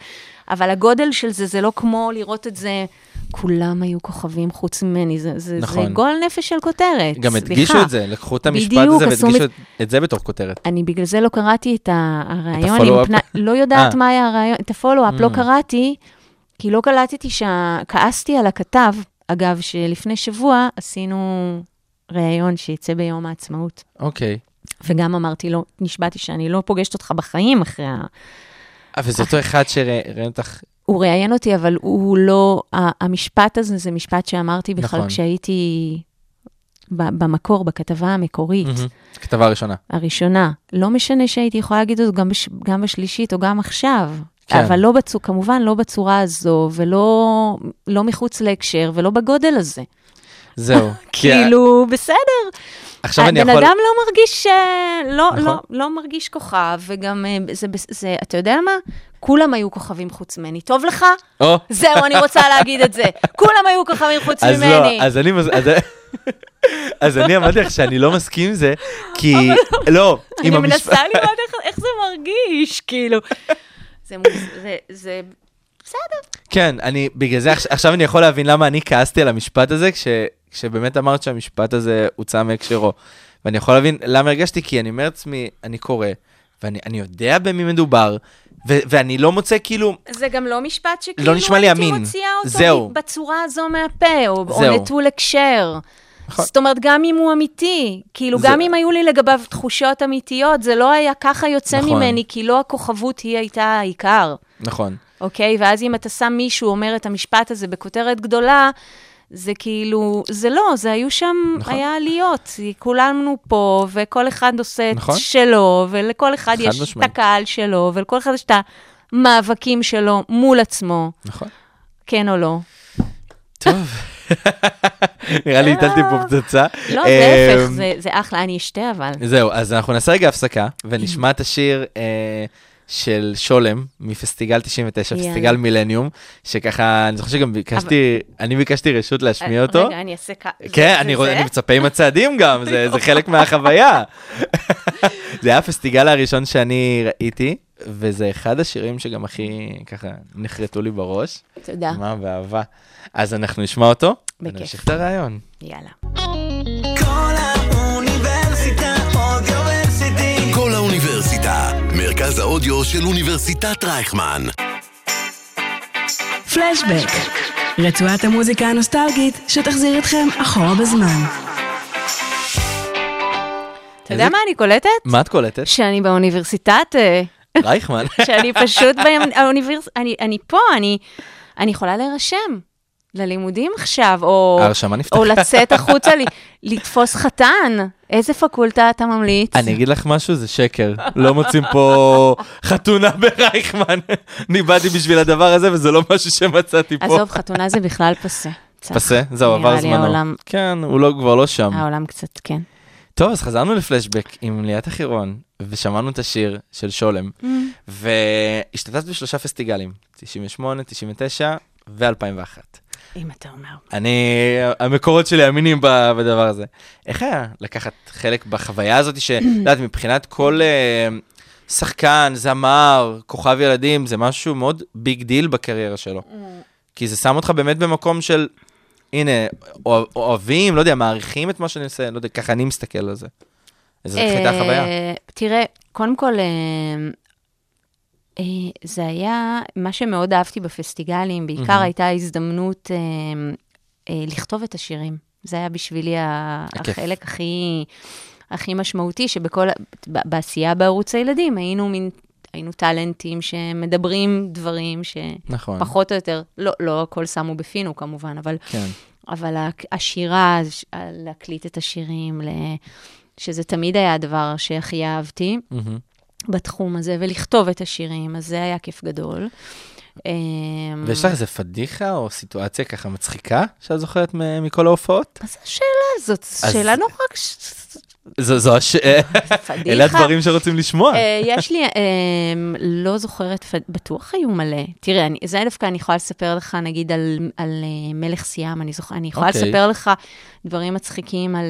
אבל הגודל של זה, זה לא כמו לראות את זה, כולם היו כוכבים חוץ ממני, זה, זה, נכון. זה גועל נפש של כותרת. גם. הדגישו את זה, לקחו את המשפט בדיוק, הזה והדגישו את- את זה בתור כותרת. אני בגלל זה לא קראתי את הרעיון, הפולו-אפ? מפני- לא יודעת אה. מה היה הרעיון, את הפולו-אפ לא Mm. קראתי, כי לא קלטתי שה... כעסתי על הכתב, אגב, שלפני שבוע עשינו ראיון שיצא ביום העצמאות, אוקיי. וגם אמרתי לו, נשבעתי שאני לא פוגשת אותך בחיים אחרי ה... אבל זה אותו אחד שראיין אותך, הוא ראיין אותי, אבל הוא לא... המשפט הזה זה משפט שאמרתי בכלל נכון. כשהייתי במקור, בכתבה המקורית. מהמם. כתבה ראשונה. הראשונה. לא משנה שהייתי יכולה להגיד אותו גם, בש... גם בשלישית או גם עכשיו. כן. אבל לא בצור, כמובן לא בצורה הזו, ולא לא מחוץ להקשר, ולא בגודל הזה. זהו. כאילו, בסדר. עכשיו אני הבן יכול... אדם לא מרגיש, אה, לא, נכון. לא, לא מרגיש כוכב, וגם אה, זה, זה, אתה יודע מה? כולם היו כוכבים חוץ ממני. טוב לך? או, זהו, אני רוצה להגיד את זה. כולם היו כוכבים חוץ אז ממני. לא, אז אני... אז- אז אני אמרתי לך שאני לא מסכים עם זה, כי... לא, אני עם מנסה. לראות איך, זה מרגיש, כאילו. זה, בסדר. כן, אני, בגלל זה עכש- עכשיו אני יכול להבין למה אני כעסתי על המשפט הזה, כש, כשבאמת אמרת שהמשפט הזה הוצא מהקשרו. ואני יכול להבין למה הרגשתי, כי אני אומר לעצמי, אני קורא, ואני אני יודע במי מדובר, ו, ואני לא מוצא כאילו, זה גם לא משפט שכאילו לא נשמע לי הייתי אמין. מוציאה אותו זהו. בצורה הזו מהפה, או, או. נטול הקשר. נכון. זאת אומרת, גם אם הוא אמיתי, כאילו, זה- גם אם היו לי לגביו תחושות אמיתיות, זה לא היה ככה יוצא נכון. ממני, כי לא הכוכבות היא הייתה העיקר, נכון, אוקיי? ואז אם אתה שם מישהו אומר את המשפט הזה בכותרת גדולה, זה כאילו, זה לא, זה היו שם, נכון. היה עליות. כולנו פה, וכל אחד עושה את נכון. שלו, ולכל אחד חד יש את משמעית. הקהל שלו, ולכל אחד יש את המאבקים שלו מול עצמו, נכון. כן או לא. טוב. נראה לי הטלתי פה פצצה. לא, אמ, להפך, זה- זה אחלה, אני אשתה אבל. זהו, אז אנחנו נעשה רגע הפסקה, ונשמע את השיר אה, של שולם, מפסטיגל 99, יאללה. פסטיגל מילניום, שככה, אני זוכר שגם ביקשתי, אני ביקשתי רשות להשמיע אותו. אה, רגע, אני אעשה כ... כן, זה- אני, זה רוצ- זה? אני מצפה עם הצעדים גם, זה, זה חלק מהחוויה. זה היה הפסטיגל הראשון שאני ראיתי, וזה אחד השירים שגם הכי ככה נחרטו לי בראש. תודה, מה באהבה. אז אנחנו נשמע אותו, בכיף. ונמשיך את הרעיון. יאללה. מרכז האודיו של אוניברסיטת רייכמן. פלשבק, רצועת המוזיקה הנוסטלגית שתחזיר אתכם אחורה בזמן. אתה יודע מה אני קולטת? מה את קולטת? שאני באוניברסיטת, אה, רייכמן. שאני פשוט באוניברסיטת, אני אני פה, אני אני יכולה להירשם ללימודים עכשיו, או... ההרשמה נפתחה. או לצאת החוצה, לתפוס חתן. איזה פקולטה אתה ממליץ? אני אגיד לך משהו, זה שקר. לא מוצאים פה חתונה ברייכמן. אני באתי בשביל הדבר הזה, וזה לא משהו שמצאתי פה. עזוב, חתונה זה בכלל פסה. פסה? זהו, נראה עבר לי זמנו. העולם- כן, הוא לא- כבר לא שם. העולם קצת, כן. טוב, אז חזרנו לפלשבק עם ליאת אחירון, ושמענו את השיר של שולם, Mm. והשתתפת בשלושה פסטיגלים, 98, 99 ו-2001. אם אתה אומר. אני, המקורות שלי אמינים בדבר הזה. איך היה לקחת חלק בחוויה הזאת, שאת יודעת, מבחינת כל אה, שחקן, זמר, כוכב ילדים, זה משהו מאוד big deal בקריירה שלו. כי זה שם אותך באמת במקום של, הנה, אוהב- אוהבים, לא יודע, מעריכים את מה שאני עושה, לא יודע, ככה אני מסתכל על זה. איזה אה, החוויה. תראה, קודם כל, אה, זה היה, מה שמאוד אהבתי בפסטיגלים, בעיקר מהמם. הייתה הזדמנות אה, אה, לכתוב את השירים. זה היה בשבילי הכיף. החלק הכי, הכי משמעותי, שבכל, בעשייה בערוץ הילדים היינו מין, היינו טאלנטים שמדברים דברים נכון, שפחות או יותר, לא, לא הכל שמו בפינו כמובן, אבל כן. אבל השירה, להקליט את השירים, שזה תמיד היה הדבר שהכי אהבתי מהמם. בתחום הזה, ולכתוב את השירים, אז זה היה כיף גדול. אמ, ויש לך איזה פדיחה או סיטואציה ככה מצחיקה שאת זוכרת מכל ההופעות? מה זה השאלה הזאת? שאלה נורא... זו, זו הש... פדיחה. אלה הדברים שרוצים לשמוע. אה, יש לי, אמ, לא זוכרת, בטוח היו מלא. תראה, אני- זה דווקא אני יכולה לספר לך, נגיד, על, על אה, מלך סיאם, אני זוכרת, אני יכולה אוקיי. לספר לך דברים מצחיקים על...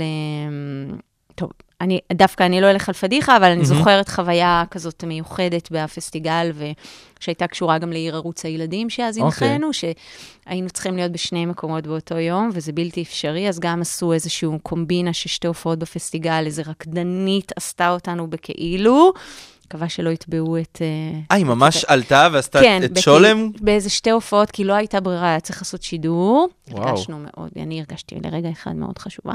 טוב, אני, דווקא אני לא אלך על פדיחה, אבל אני מהמם. זוכרת חוויה כזאת מיוחדת בפסטיגל, ושהייתה קשורה גם לעיר ערוץ הילדים שאז אוקיי. הנחינו, שהיינו צריכים להיות בשני מקומות באותו יום, וזה בלתי אפשרי, אז גם עשו איזושהי קומבינה ששתי הופעות בפסטיגל, איזה רקדנית עשתה אותנו בכאילו. מקווה שלא יתבעו את... אה, אה, היא ממש עלתה ועשתה כן, את בכאילו- שולם? באיזה שתי הופעות, כי לא הייתה ברירה, היה צריך לעשות שידור. וואו. הרגשנו מאוד, אני הרגשתי לרגע אחד מאוד חשובה.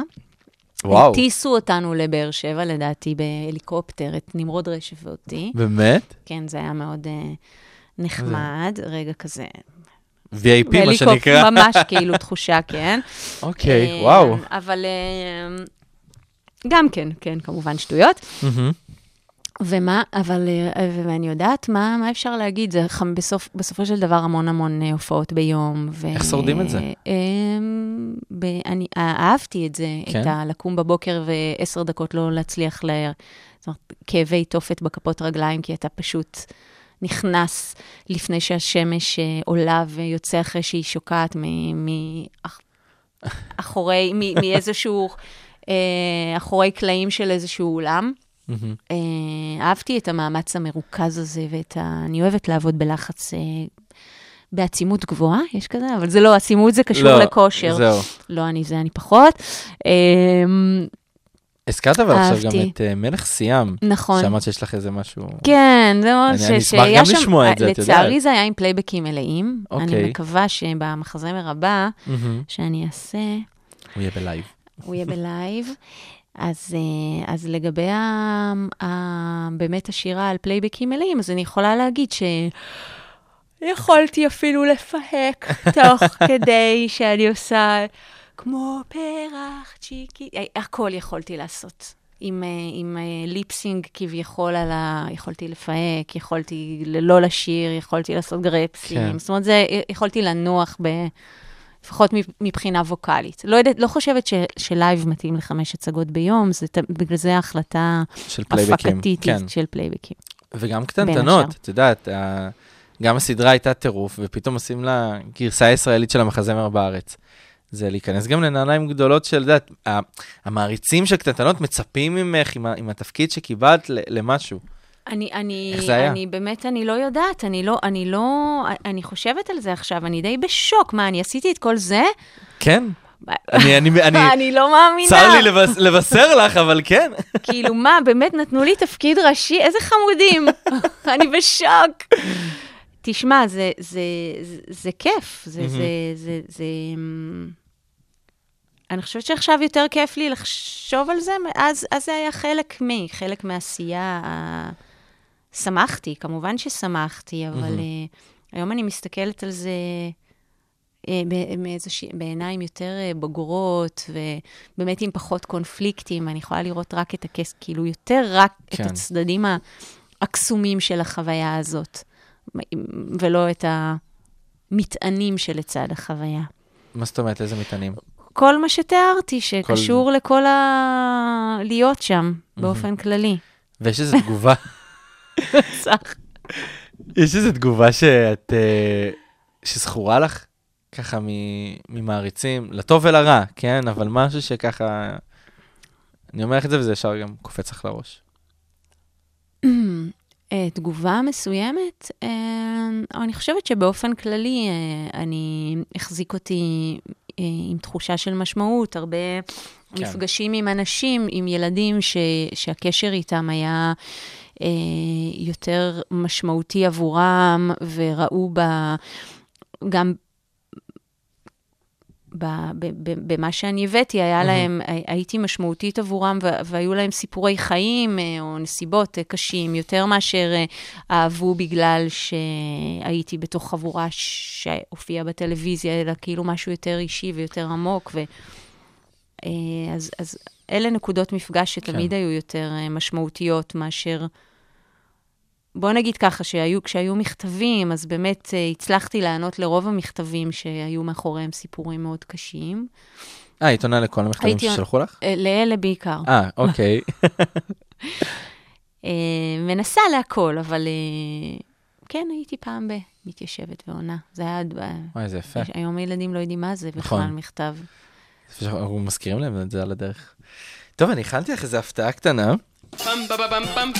וואו, הטיסו אותנו לבאר שבע, לדעתי, בהליקופטר, את נמרוד רשף ואותי. באמת? כן, זה היה מאוד אה, נחמד, רגע כזה. VIP, מה שנקרא. ממש כאילו תחושה, כן. אוקיי, אה, וואו. אבל אה, גם כן, כן, כמובן שטויות. מהמם. ומה, אבל, אה, ואני יודעת מה, מה אפשר להגיד, זה חם, בסוף, בסופו של דבר המון המון אה, הופעות ביום. ו, איך שורדים את זה? אה, ב, אני אה, אהבתי את זה, כן? את ה, לקום בבוקר ועשר דקות לא להצליח ל... זאת אומרת, כאבי תופת בכפות רגליים, כי אתה פשוט נכנס לפני שהשמש עולה ויוצא אחרי שהיא שוקעת מאחורי, מאיזשהו, אחורי קלעים של איזשהו אולם. אה, אהבתי את המאמץ המרוכז הזה, ואת ה... אני אוהבת לעבוד בלחץ אה, בעצימות גבוהה, יש כזה, אבל זה לא, עצימות זה קשור לא, לכושר. זהו. לא, אני זה, אני פחות. אה, הזכרת אבל עכשיו גם. את אה, מלך סיאם. נכון. שאמרת שיש לך איזה משהו... כן, זה מאוד ש... אני אשמח גם לשמוע את זה, את לצערי יודעת. זה היה עם פלייבקים מלאים. אוקיי. אני מקווה שבמחזמר הבא. שאני אעשה, הוא יהיה בלייב. הוא יהיה בלייב. אז, אה, אז לגבי ה, ה, באמת השירה על פלייבקים מלאים, אז אני יכולה להגיד ש... יכולתי אפילו לפהק תוך כדי שאני עושה כמו פרח צ'יקי, אה, הכל יכולתי לעשות. עם, אה, עם lip-sync כביכול על ה... יכולתי לפהק, יכולתי לא לשיר, יכולתי לעשות גרפסים. כן. זאת אומרת, זה, יכולתי לנוח ב... לפחות מבחינה ווקאלית. לא יודעת, לא חושבת ש, שלייב מתאים לחמש הצגות ביום, זה, בגלל זה ההחלטה של. הפקתית כן. של פלייבקים. וגם קטנטנות. את יודעת, גם הסדרה הייתה טירוף, ופתאום עושים לה גרסה ישראלית של המחזמר בארץ. זה להיכנס גם לנעליים גדולות של, את יודעת, המעריצים של קטנטנות מצפים ממך עם, עם התפקיד שקיבלת למשהו. אני, אני, איך זה היה? אני באמת, אני לא יודעת, אני לא, אני לא, אני חושבת על זה עכשיו, אני די בשוק. מה, אני עשיתי את כל זה? כן, אני, אני, אני, אני לא מאמינה. צר לי לבס, לבשר לך, אבל כן. כאילו, מה, באמת נתנו לי תפקיד ראשי? איזה חמודים. אני בשוק. תשמע, זה, זה, זה, זה כיף. זה, זה, זה, זה... אמ, אני חושבת שעכשיו יותר כיף לי לחשוב על זה, אז, אז זה היה חלק מי, חלק מהעשייה. שמחתי, כמובן ששמחתי, אבל uh, היום אני מסתכלת על זה uh, מאיזושה, בעיניים יותר uh, בוגרות, ובאמת עם פחות קונפליקטים, אני יכולה לראות רק את הכס, כאילו יותר רק כן. את הצדדים הקסומים של החוויה הזאת, ולא את המטענים שלצד החוויה. מה זאת אומרת, איזה מטענים? כל מה שתיארתי, שקשור לכל ה... להיות שם, באופן כללי. ויש איזו תגובה. יש איזו תגובה שאת, אה, שזכורה לך, ככה מ- ממעריצים, לטוב ולרע, כן? אבל משהו שככה, אני אומר לך את זה וזה ישר גם קופץ לך לראש. אה, תגובה מסוימת, אה, אני חושבת שבאופן כללי אני החזיק אותי עם תחושה של משמעות, הרבה כן. מפגשים עם אנשים, עם ילדים ש, שהקשר איתם היה אה, יותר משמעותי עבורם, וראו ב... גם במה שאני הבאתי, היה להם, הי- הייתי משמעותית עבורם, והיו להם סיפורי חיים אה, או נסיבות אה, קשים, יותר מאשר אה, אהבו בגלל שהייתי בתוך חבורה שהופיעה בטלוויזיה, אלא כאילו משהו יותר אישי ויותר עמוק. ו... אה, אז, אז אלה נקודות מפגש שתמיד כן. היו יותר אה, משמעותיות מאשר... בוא נגיד ככה, שהיו, כשהיו מכתבים, אז באמת אה, הצלחתי לענות לרוב המכתבים שהיו מאחוריהם סיפורים מאוד קשים. אה, היית עונה לכל המכתבים הייתי- ששלחו לך? אה, לאלה בעיקר. אה, אוקיי. אה, מנסה להכל, אבל אה, כן, הייתי פעם ב... מתיישבת ועונה. זה היה... וואי, זה יפה. היום הילדים לא יודעים מה זה בכלל נכון. מכתב. אנחנו מזכירים להם את זה על הדרך. טוב, אני הכנתי לך איזו הפתעה קטנה.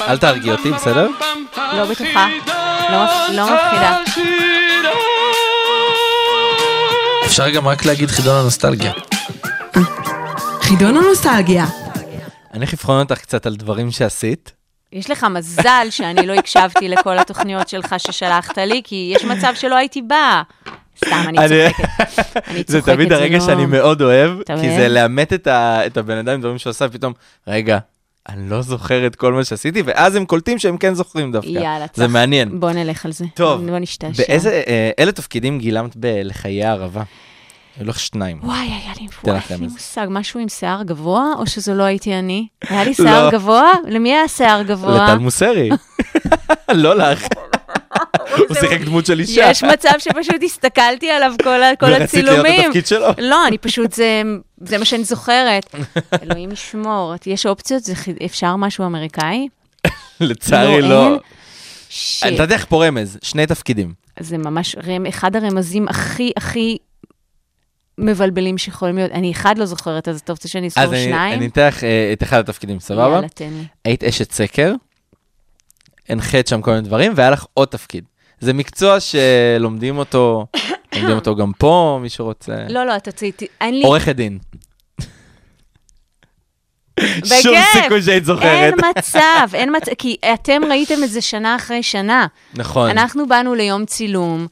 אל תהרגי אותי, בסדר? לא בטוחה. לא לא מפחידה. אפשר גם רק להגיד חידון הנוסטלגיה. חידון הנוסטלגיה. אני הולך לבחון אותך קצת על דברים שעשית. יש לך מזל שאני לא הקשבתי לכל התוכניות שלך ששלחת לי, כי יש מצב שלא הייתי באה. סתם, אני אני- צוחקת. אני זה תמיד הרגע לא- שאני מאוד אוהב, כי? זה לאמת את הבן אדם עם דברים שהוא עשה, פתאום, רגע, אני לא זוכר את כל מה שעשיתי, ואז הם קולטים שהם כן זוכרים דווקא. יאללה, זה צח. מעניין. בוא נלך על זה. טוב, בוא נשתעשע. באיזה, אה, אילו תפקידים גילמת בלחיי הערבה? היו לך שניים. וואי, היה לי, וואי, אין לי. מושג, משהו עם שיער גבוה, או שזו לא הייתי אני? היה לי שיער לא. גבוה? למי היה שיער גבוה? לטל מוסרי. לא לך. הוא שיחק דמות של אישה. יש מצב שפשוט הסתכלתי עליו כל ה- כל ורצית להיות הצילומים. בתפקיד שלו. לא, אני פשוט, זה, מה שאני זוכרת. אלוהים ישמור, יש אופציות? אפשר משהו אמריקאי? לצערי לא, לא. אין. שיט. אתה יודע איך פה רמז, שני תפקידים. זה ממש אחד הרמזים הכי, הכי מבלבלים שיכולים להיות. אני אחד לא זוכרת, אז אתה רוצה שאני אזכור אז אני- שניים? אני אתן לך אה, את אחד התפקידים, סבבה? יאללה, תן לי. היית אשת סקר, הנחית שם כל מיני דברים, והיה לך עוד תפקיד. זה מקצוע שלומדים אותו, לומדים אותו גם פה, מי שרוצה. לא, לא, אתה צריך... אין לי... עורכת דין. שום. סיכוי שהיית זוכרת. אין מצב, אין מצב, כי אתם ראיתם את זה שנה אחרי שנה. נכון, אנחנו באנו ליום צילום,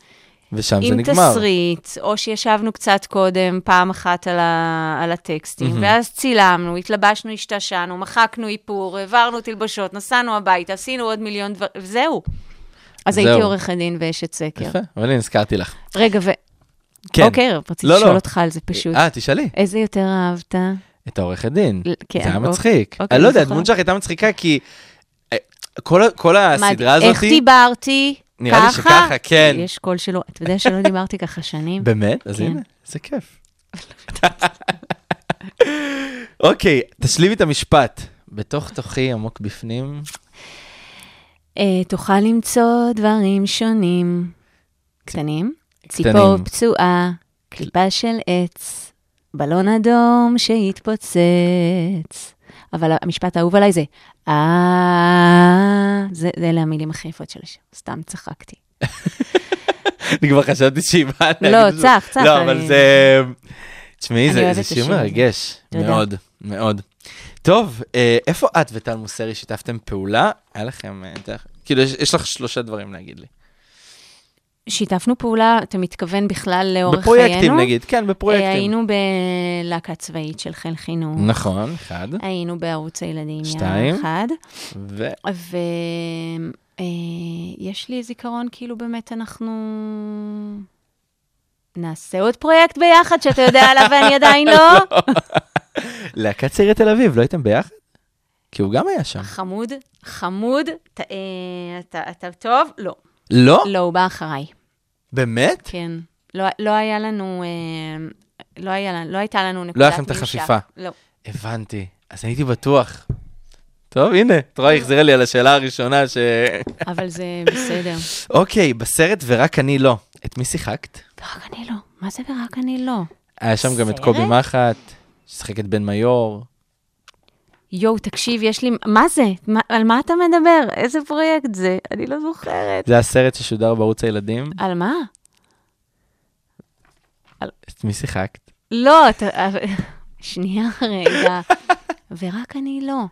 ושם זה עם נגמר. תסריט, או שישבנו קצת קודם, פעם אחת על, ה... על הטקסטים, מהמם. ואז צילמנו, התלבשנו, השתעשענו, מחקנו איפור, העברנו תלבשות, נסענו הביתה, עשינו עוד מיליון דברים, וזהו. אז זהו. הייתי עורכת דין ואשת סקר. יפה, אבל הנה, הזכרתי לך. רגע, ו... כן. אוקיי, רציתי לא, לשאול לא. אותך על זה פשוט. אה, תשאלי. איזה יותר אהבת? את העורכת דין. ל- כן, זה היה אוקיי. מצחיק. אוקיי, אני לא יודע. הדמות שלך הייתה מצחיקה כי אה, כל כל הסדרה הזאת... איך דיברתי? נראה לי ככה? שככה, כן. יש קול שלא, אתה יודע שלא דיברתי ככה שנים? באמת? אז כן. הנה, זה כיף. אוקיי, תשלימי את המשפט. בתוך תוכי עמוק בפנים. אה, תוכל למצוא דברים שונים. קטנים, ציפור. פצועה, קליפה של עץ, בלון אדום שהתפוצץ. אבל המשפט האהוב עליי זה, אה... זה זה אלה המילים הכי יפות של השיר, סתם צחקתי. אני כבר חשבתי שהיא באה להגיד לא, את זה. צח, צח, לא, אבל אני- זה... תשמעי, אני זה אוהבת זה את שיר השיר הזה. מרגש. תודה. מאוד, מאוד. טוב, אה, איפה את וטל מוסרי שיתפתם פעולה? היה לכם... אה, דרך- כאילו, יש- יש לך שלושה דברים להגיד לי. שיתפנו פעולה, אתה מתכוון בכלל לאורך חיינו? בפרויקטים נגיד, כן, אה, בפרויקטים. היינו בלהקה צבאית של חיל חינוך. נכון, אחד. היינו בערוץ הילדים, שתיים. אחד. ו... ויש לי זיכרון, כאילו באמת אנחנו נעשה עוד פרויקט ביחד, שאתה יודע עליו ואני עדיין לא. להקת צעירי תל אביב, לא הייתם ביחד? כי הוא גם היה שם. חמוד, חמוד, אתה, אה, אתה, אתה טוב? לא. לא? לא, הוא בא אחריי, באמת? כן. לא, לא היה לנו, אה, לא, היה, לא הייתה לנו נקודת לא היה לכם את ממשק. החפיפה. לא. הבנתי. אז הייתי בטוח. טוב, הנה, את רואה, החזירה לי על השאלה הראשונה ש... אבל זה בסדר. אוקיי, בסרט ורק אני לא. את מי שיחקת? ורק אני לא. מה זה ורק אני לא? היה שם גם את? קובי מחט, ששיחק את בן מיור. יואו, תקשיב, יש לי... מה זה? מה, על מה אתה מדבר? איזה פרויקט זה? אני לא זוכרת. זה הסרט ששודר בערוץ הילדים. על מה? את מי שיחקת? לא, אתה... שנייה רגע. ורק אני לא.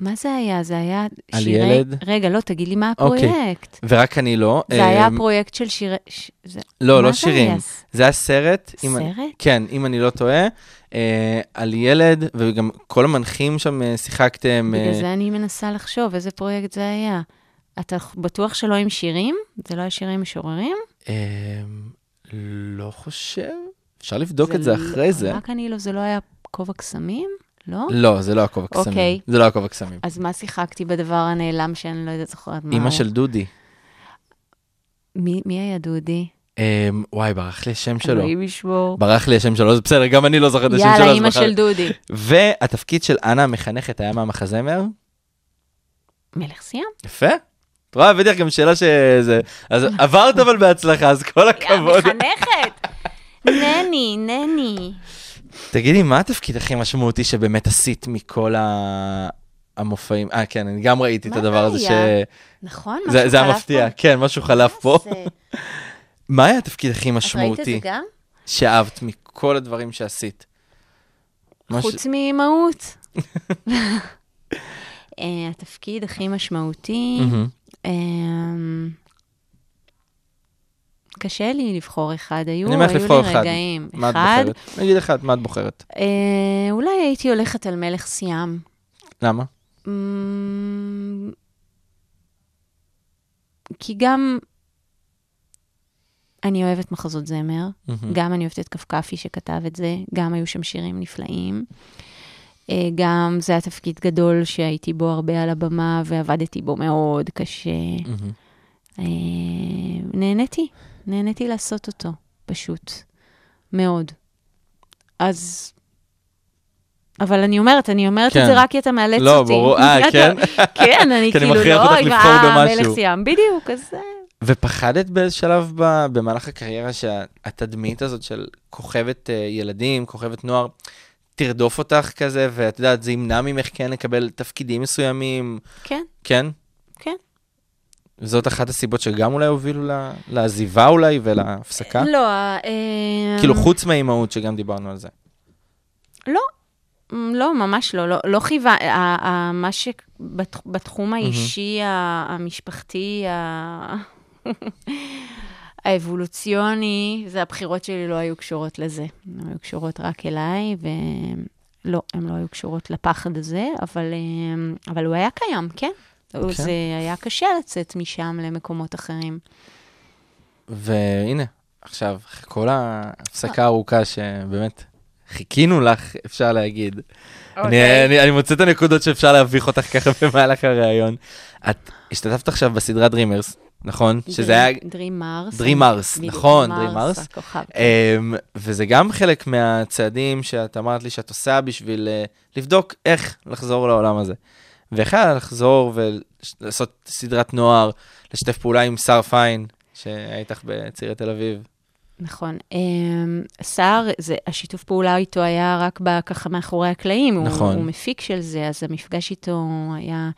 מה זה היה? זה היה על שירי... ילד? רגע, לא, תגיד לי מה אוקיי. הפרויקט. ורק אני לא. זה היה אמ, פרויקט של שירי... ש... זה... לא, לא זה שירים. היה? זה היה סרט. אם- סרט? כן, אם אני לא טועה, אה, על ילד, וגם כל המנחים שם אה, שיחקתם. בגלל אה, זה אני מנסה לחשוב איזה פרויקט זה היה. אתה בטוח שלא עם שירים? זה לא היה שירים משוררים? אה, לא חושב. אפשר לבדוק את זה לא- אחרי זה. רק אני לא, זה לא היה כובע קסמים? לא? לא, זה לא הכובע קסמים. אוקיי. זה לא הכובע קסמים. אז מה שיחקתי בדבר הנעלם שאני לא יודעת זוכרת מה אימא הוא? של דודי. מי, מי היה דודי? אה, וואי, ברח לי השם שלו. אלוהים ישמור. ברח לי השם שלו, זה בסדר, גם אני לא זוכר את השם שלו. יאללה, אימא בחר- של דודי. והתפקיד של אנה המחנכת היה מהמחזמר? מלך סיאם? יפה. את רואה, לך גם שאלה שזה... אז עברת אבל בהצלחה, אז כל הכבוד. המחנכת! נני, נני. תגידי, מה התפקיד הכי משמעותי שבאמת עשית מכל ה... המופעים? אה, כן, אני גם ראיתי את הדבר הזה ש... נכון? זה משהו זה היה חלף פה? כן, משהו חלף פה. מה זה? היה התפקיד הכי את ראית את זה משמעותי גם? שאהבת מכל הדברים שעשית? חוץ מאימהות. אה, התפקיד הכי משמעותי, קשה לי לבחור אחד, היו היו לי אחד. רגעים. מה את אחד, בוחרת? נגיד אחד, מה את בוחרת? אה, אולי הייתי הולכת על מלך סיאם. למה? אמ, כי גם אני אוהבת מחזות זמר, מהמם. גם אני אוהבת את כפכפי שכתב את זה, גם היו שם שירים נפלאים. אה, גם זה היה תפקיד גדול שהייתי בו הרבה על הבמה ועבדתי בו מאוד קשה. אה, נהניתי, נהניתי לעשות אותו, פשוט. מאוד. אז... אבל אני אומרת, אני אומרת כן. את זה רק כי אתה מאלץ אותי. לא, ברור, אה, כן? כן, אני כי אני כאילו, מכריח לא, לבחור במשהו. מלך סיאם, בדיוק, אז... ופחדת באיזה שלב ב- במהלך הקריירה שהתדמית הזאת של כוכבת אה, ילדים, כוכבת נוער, תרדוף אותך כזה, ואת יודעת, זה ימנע ממך כן לקבל תפקידים מסוימים, כן, כן? כן. זאת אחת הסיבות שגם אולי הובילו ל- לעזיבה אולי ולהפסקה? לא, אה, כאילו, חוץ מהאימהות שגם דיברנו על זה. לא, מ, לא, ממש לא. לא, לא חייבה, ה- ה- מה שבתחום האישי, המשפחתי, האבולוציוני, זה הבחירות שלי לא היו קשורות לזה. הן היו קשורות רק אליי, ולא, הן לא היו קשורות לפחד הזה, אבל, אה, אבל הוא היה קיים, כן. כן. זה היה קשה לצאת משם למקומות אחרים. והנה, עכשיו, כל ההפסקה הארוכה שבאמת חיכינו לך, אפשר להגיד. אני, אוקיי. אני, אני מוצא את הנקודות שאפשר להביך אותך ככה במהלך הראיון. את השתתפת עכשיו בסדרה דרימרס, נכון? שזה היה... Dream Mars. Dream Mars, בדיוק, נכון, Dream Dream Mars. הכוכב. אמ, וזה גם חלק מהצעדים שאת אמרת לי שאת עושה בשביל אה, לבדוק איך לחזור לעולם הזה. היה לחזור ולעשות סדרת נוער, לשתף פעולה עם שר פיין, שהיה איתך בצעירי תל אביב. נכון. אמ, סער, זה- השיתוף פעולה איתו היה רק ככה מאחורי הקלעים. הוא- נכון. הוא מפיק של זה, אז המפגש איתו היה...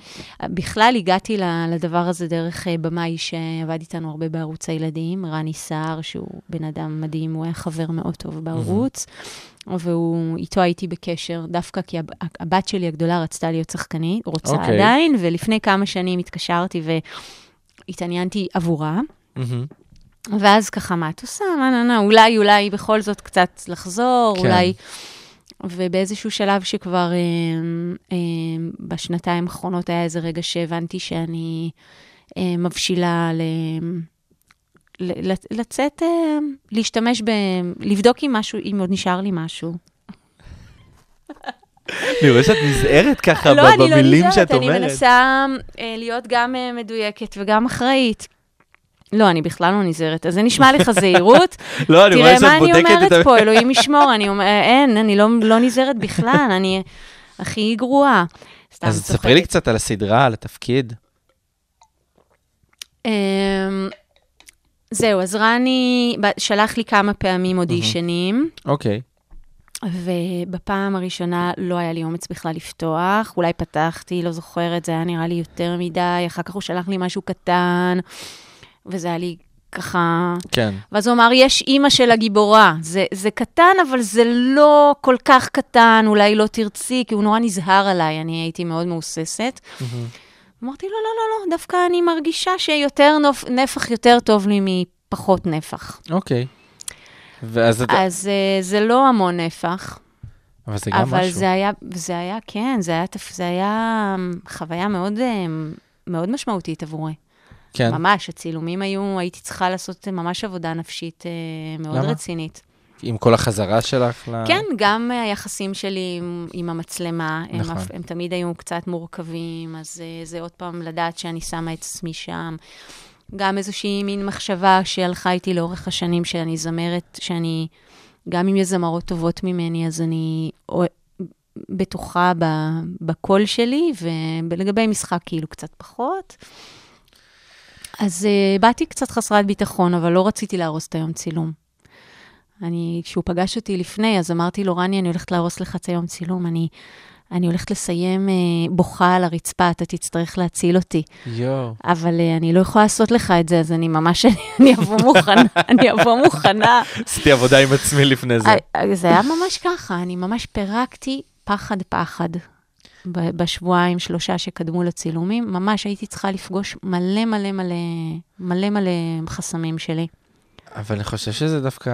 בכלל הגעתי לדבר הזה דרך אה, במאי שעבד איתנו הרבה בערוץ הילדים, רני סער, שהוא בן אדם מדהים, הוא היה חבר מאוד טוב בערוץ. והוא, איתו הייתי בקשר, דווקא כי הב- הבת שלי הגדולה רצתה להיות שחקנית, רוצה אוקיי. עדיין, ולפני כמה שנים התקשרתי והתעניינתי עבורה. מהמם. ואז ככה, מה את עושה? מה, נה, נה, אולי, אולי בכל זאת קצת לחזור, כן. כן. אולי... ובאיזשהו שלב שכבר אה, אה, בשנתיים האחרונות היה איזה רגע שהבנתי שאני אה, מבשילה ל... לצאת, אה, להשתמש ב... לבדוק אם משהו, אם עוד נשאר לי משהו. אני רואה שאת נזהרת ככה לא, ב- אני לא במילים נזהרת, שאת אני אומרת. מנסה אה, להיות גם אה, מדויקת וגם אחראית. לא, אני בכלל לא נזהרת, אז זה נשמע לך זהירות. לא, אני רואה תראה שאת מה אני בודקת אומרת את ה... פה, אלוהים ישמור, אני אומרת, אין, אני לא, לא נזהרת בכלל, אני הכי גרועה. אז. תספרי לי קצת על הסדרה, על התפקיד. זהו, אז רני שלח לי כמה פעמים אודישנים, אוקיי. ובפעם הראשונה לא היה לי אומץ בכלל לפתוח, אולי פתחתי, לא זוכרת, זה היה נראה לי יותר מדי, אחר כך הוא שלח לי משהו קטן, וזה היה לי ככה... כן. ואז הוא אמר, יש אימא של הגיבורה. זה, זה קטן, אבל זה לא כל כך קטן, אולי לא תרצי, כי הוא נורא נזהר עליי, אני הייתי מאוד מהוססת. אמרתי, לא, לא, לא, לא, דווקא אני מרגישה שיותר נופ, נפח יותר טוב לי מפחות נפח. אוקיי. ואז. אז uh, זה לא המון נפח, אבל זה גם אבל משהו. זה היה, זה היה, כן, זה היה, זה היה אמ, חוויה מאוד, אמ, מאוד משמעותית עבורי. כן. ממש, הצילומים היו, הייתי צריכה לעשות ממש עבודה נפשית אה, מאוד למה? רצינית. עם כל החזרה שלך ל... כן, גם היחסים שלי עם, עם המצלמה, הם, נכון. אף- הם תמיד היו קצת מורכבים, אז אה, זה עוד פעם לדעת שאני שמה את עצמי שם. גם איזושהי מין מחשבה שהלכה איתי לאורך השנים, שאני זמרת, שאני, גם אם יש זמרות טובות ממני, אז אני בטוחה בקול שלי, ולגבי משחק כאילו קצת פחות. אז uh, באתי קצת חסרת ביטחון, אבל לא רציתי להרוס את היום צילום. אני, כשהוא פגש אותי לפני, אז אמרתי לו, רני, אני הולכת להרוס לך את היום צילום, אני, אני הולכת לסיים uh, בוכה על הרצפה, אתה תצטרך להציל אותי. יואו. אבל uh, אני לא יכולה לעשות לך את זה, אז אני ממש, אני, אבוא מוכנה, אני אבוא מוכנה. עשיתי עבודה עם עצמי לפני זה. אה, אה, זה היה ממש ככה, אני ממש פירקתי פחד-פחד. בשבועיים, שלושה שקדמו לצילומים, ממש הייתי צריכה לפגוש מלא מלא מלא, מלא מלא חסמים שלי. אבל אני חושב שזה דווקא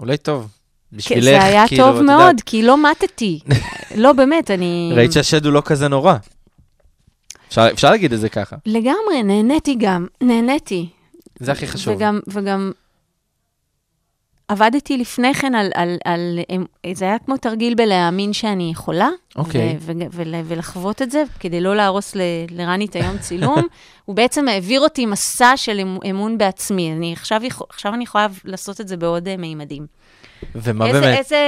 אולי טוב. כן, בשבילך, זה היה כאילו, טוב את מאוד, יודעת, כי לא מתתי. לא, באמת, אני... ראית שהשד הוא לא כזה נורא. אפשר אפשר להגיד את זה ככה. לגמרי, נהניתי גם, נהניתי. זה הכי חשוב. וגם, וגם עבדתי לפני כן על, על, על, זה היה כמו תרגיל בלהאמין שאני יכולה, אוקיי. ו, ו, ול, ולחוות את זה, כדי לא להרוס ל, לרני את היום צילום. הוא בעצם העביר אותי מסע של אמ- אמון בעצמי. אני עכשיו, עכשיו אני יכולה לעשות את זה בעוד אה, מימדים. ומה איזה, באמת, איזה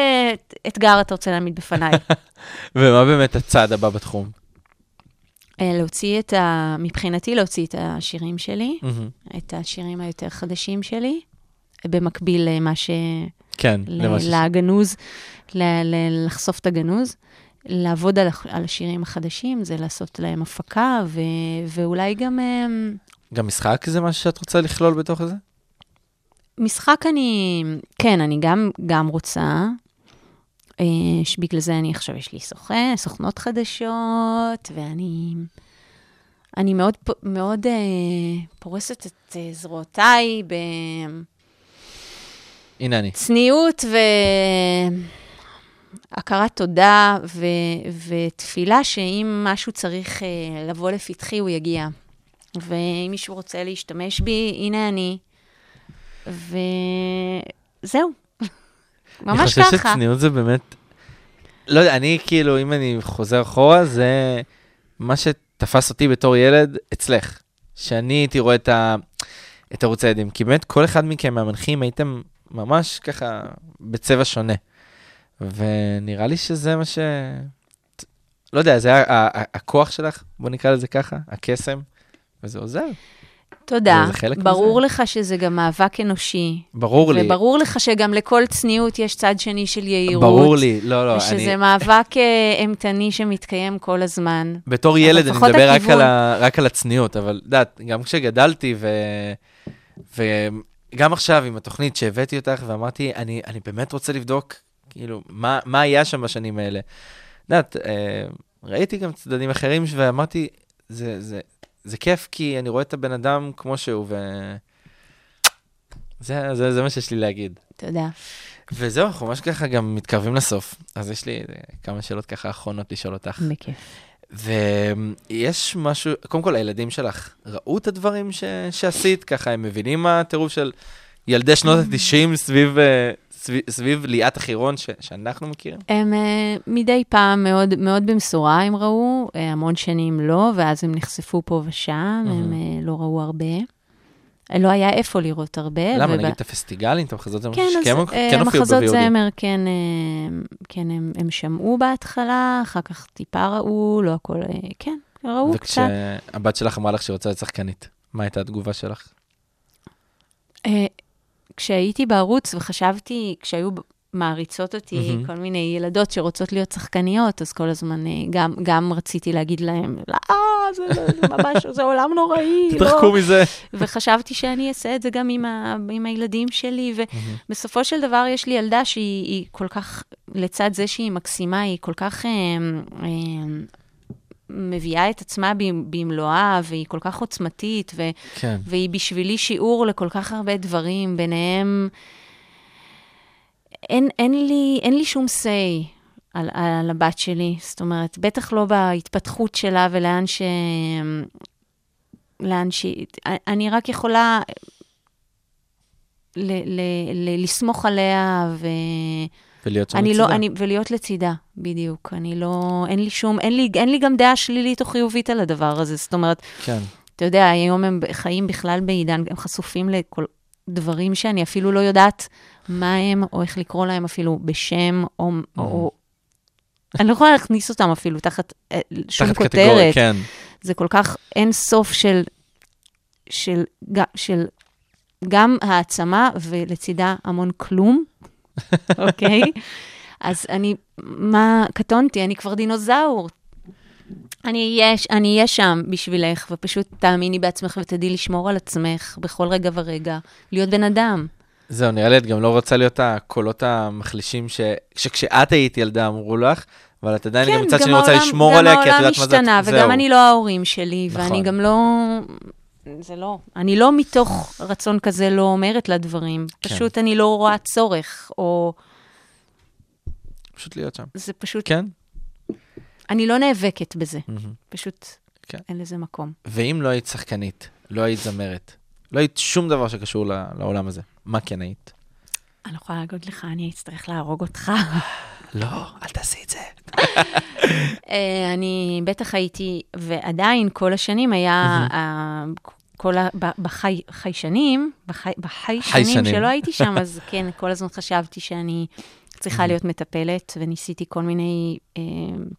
אתגר אתה רוצה להעמיד בפניי? ומה באמת הצעד הבא בתחום? אה, להוציא את ה... מבחינתי להוציא את השירים שלי, מהמם. את השירים היותר חדשים שלי, במקביל למה ש... כן, למה ש... לגנוז, ל- ל- לחשוף את הגנוז. לעבוד על, על השירים החדשים, זה לעשות להם הפקה, ו- ואולי גם אמ, גם משחק זה משהו שאת רוצה לכלול בתוך זה? משחק אני, כן, אני גם, גם רוצה. אה, שבגלל זה אני עכשיו, יש לי סוכן, סוכנות חדשות, ואני אני מאוד, מאוד אה, פורסת את אה, זרועותיי הנה אני. בצניעות והכרת תודה ו... ותפילה שאם משהו צריך אה, לבוא לפתחי, הוא יגיע. ואם מישהו רוצה להשתמש בי, הנה אני. וזהו. ממש אני ככה. חושב שצניעות זה באמת... לא יודע, אני כאילו, אם אני חוזר אחורה, זה מה שתפס אותי בתור ילד אצלך. שאני הייתי רואה את, ה... את ערוץ הילדים. כי באמת, כל אחד מכם מהמנחים הייתם ממש ככה בצבע שונה. ונראה לי שזה מה ש... לא יודע, זה ה- ה- ה- הכוח שלך, בוא נקרא לזה ככה, הקסם, וזה עוזר. תודה. זה חלק ברור מזה. לך שזה גם מאבק אנושי. ברור לי. וברור לך שגם לכל צניעות יש צד שני של יהירות. ברור לי, לא, לא, ושזה אני... מאבק אה, אימתני שמתקיים כל הזמן. בתור ילד אני מדבר רק. על, ה, רק על הצניעות, אבל את יודעת, גם כשגדלתי ו... וגם עכשיו עם התוכנית שהבאתי אותך ואמרתי, אני, אני באמת רוצה לבדוק, כאילו, מה, מה היה שם בשנים האלה. את יודעת, אה, ראיתי גם צדדים אחרים ואמרתי, זה, זה, זה כיף כי אני רואה את הבן אדם כמו שהוא, ו... זה, זה, זה מה שיש לי להגיד. תודה. וזהו, אנחנו ממש ככה גם מתקרבים לסוף. אז יש לי אה, כמה שאלות ככה אחרונות לשאול אותך. בכיף. ויש משהו, קודם כל, הילדים שלך ראו את הדברים ש... שעשית? ככה, הם מבינים מה הטירוף של ילדי שנות ה-90 סביב, אה, סביב, סביב ליאת החירון ש... שאנחנו מכירים? הם uh, מדי פעם מאוד, מאוד במשורה הם ראו, uh, המון שנים לא, ואז הם נחשפו פה ושם, הם uh, לא ראו הרבה. אה, לא היה איפה לראות הרבה. למה, וב- נגיד את הפסטיגלים, את המחזות משהו כן, אז שכן אה, כן הופיעו המחזות ב-VOD? זמר, כן, אה, כן הם, הם שמעו בהתחלה, אחר כך טיפה ראו, לא הכל, אה, כן, ראו קצת. וכשהבת שלך אמרה לך שהיא רוצה להיות שחקנית, מה הייתה התגובה שלך? אה, כשהייתי בערוץ וחשבתי, כשהיו מעריצות אותי מהמם. כל מיני ילדות שרוצות להיות שחקניות, אז כל הזמן אה, גם, גם רציתי להגיד להם, לא, זה, זה, זה ממש, זה עולם נוראי. לא." תתרחקו מזה. וחשבתי שאני אעשה את זה גם עם, ה, עם הילדים שלי, ובסופו של דבר יש לי ילדה שהיא היא כל כך, לצד זה שהיא מקסימה, היא כל כך אה, אה, מביאה את עצמה במ- במלואה, והיא כל כך עוצמתית, ו, כן. והיא בשבילי שיעור לכל כך הרבה דברים, ביניהם... אין, אין, לי, אין לי שום say על, על הבת שלי, זאת אומרת, בטח לא בהתפתחות שלה ולאן ש... לאן ש... אני רק יכולה ל, ל, ל, לסמוך עליה ו... ולהיות שם אני לצידה. לא, אני, ולהיות לצידה, בדיוק. אני לא, אין לי שום, אין לי, אין לי גם דעה שלילית או חיובית על הדבר הזה. זאת אומרת, כן. אתה יודע, היום הם חיים בכלל בעידן, הם חשופים לכל דברים שאני אפילו לא יודעת מה הם, או איך לקרוא להם אפילו בשם, או... Mm-hmm. או אני לא יכולה להכניס אותם אפילו תחת אה, שום תחת כותרת. קטגוריה, כן. זה כל כך אין סוף של, של, של, של גם העצמה ולצידה המון כלום, אוקיי? אז אני, מה, קטונתי, אני כבר דינוזאור. אני אהיה, אני אהיה שם בשבילך, ופשוט תאמיני בעצמך ותדעי לשמור על עצמך בכל רגע ורגע, להיות בן אדם. זהו, נראה לי את גם לא רוצה להיות הקולות המחלישים ש... שכשאת היית ילדה אמרו לך, אבל את עדיין גם מצד שני רוצה כן, לשמור עליה, כי את יודעת מה זה... גם העולם משתנה, וגם אני לא ההורים שלי, נכון. ואני גם לא... זה לא, אני לא מתוך רצון כזה לא אומרת לה דברים. כן. פשוט אני לא רואה צורך, או פשוט להיות שם. זה פשוט, כן? אני לא נאבקת בזה. מהמם. פשוט כן. אין לזה מקום. ואם לא היית שחקנית, לא היית זמרת, לא היית שום דבר שקשור לעולם הזה, מה כן היית? אני לא יכולה להגיד לך, אני אצטרך להרוג אותך. לא, אל תעשי את זה. אה, אני בטח הייתי, ועדיין כל השנים היה, כל ה... בחיישנים חיישנים. שלא הייתי שם, אז כן, כל הזמן חשבתי שאני צריכה להיות מטפלת, וניסיתי כל מיני אה,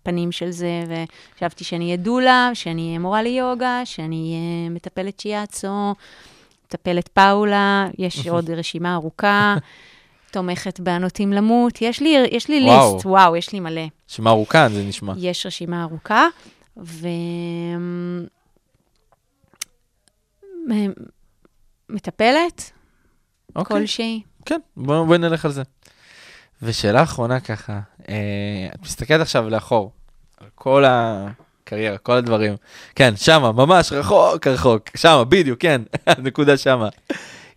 פנים של זה, וחשבתי שאני אהיה דולה, שאני אהיה מורה ליוגה, שאני אהיה מטפלת שיאצו, מטפלת פאולה, יש עוד רשימה ארוכה, תומכת בנוטים למות, יש לי, יש לי וואו. ליסט, וואו, יש לי מלא. שמע ארוכה, זה נשמע. יש רשימה ארוכה, ו... מטפלת אוקיי. כלשהי. כן, בואי בוא נלך על זה. ושאלה אחרונה ככה, אה, את מסתכלת עכשיו לאחור, על כל הקריירה, כל הדברים. כן, שמה, ממש רחוק רחוק, שמה, בדיוק, כן, הנקודה שמה.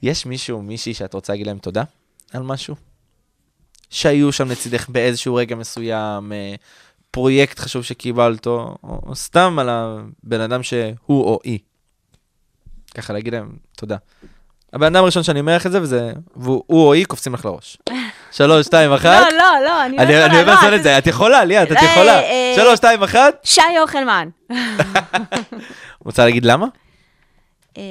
יש מישהו, מישהי שאת רוצה להגיד להם תודה על משהו? שהיו שם לצידך באיזשהו רגע מסוים, אה, פרויקט חשוב שקיבלת, או, או סתם על הבן אדם שהוא או היא. ככה להגיד להם תודה. הבן אדם הראשון שאני אומר לך את זה, וזה, והוא הוא או היא קופצים לך לראש. שלוש, שתיים, אחת. לא, לא, לא, אני לא יכולה. אני אוהב לא, לעשות את זה, את יכולה, ליאת, את אה, יכולה. אה, שלוש, שתיים, אחת. שי אוכלמן. רוצה להגיד למה? אה,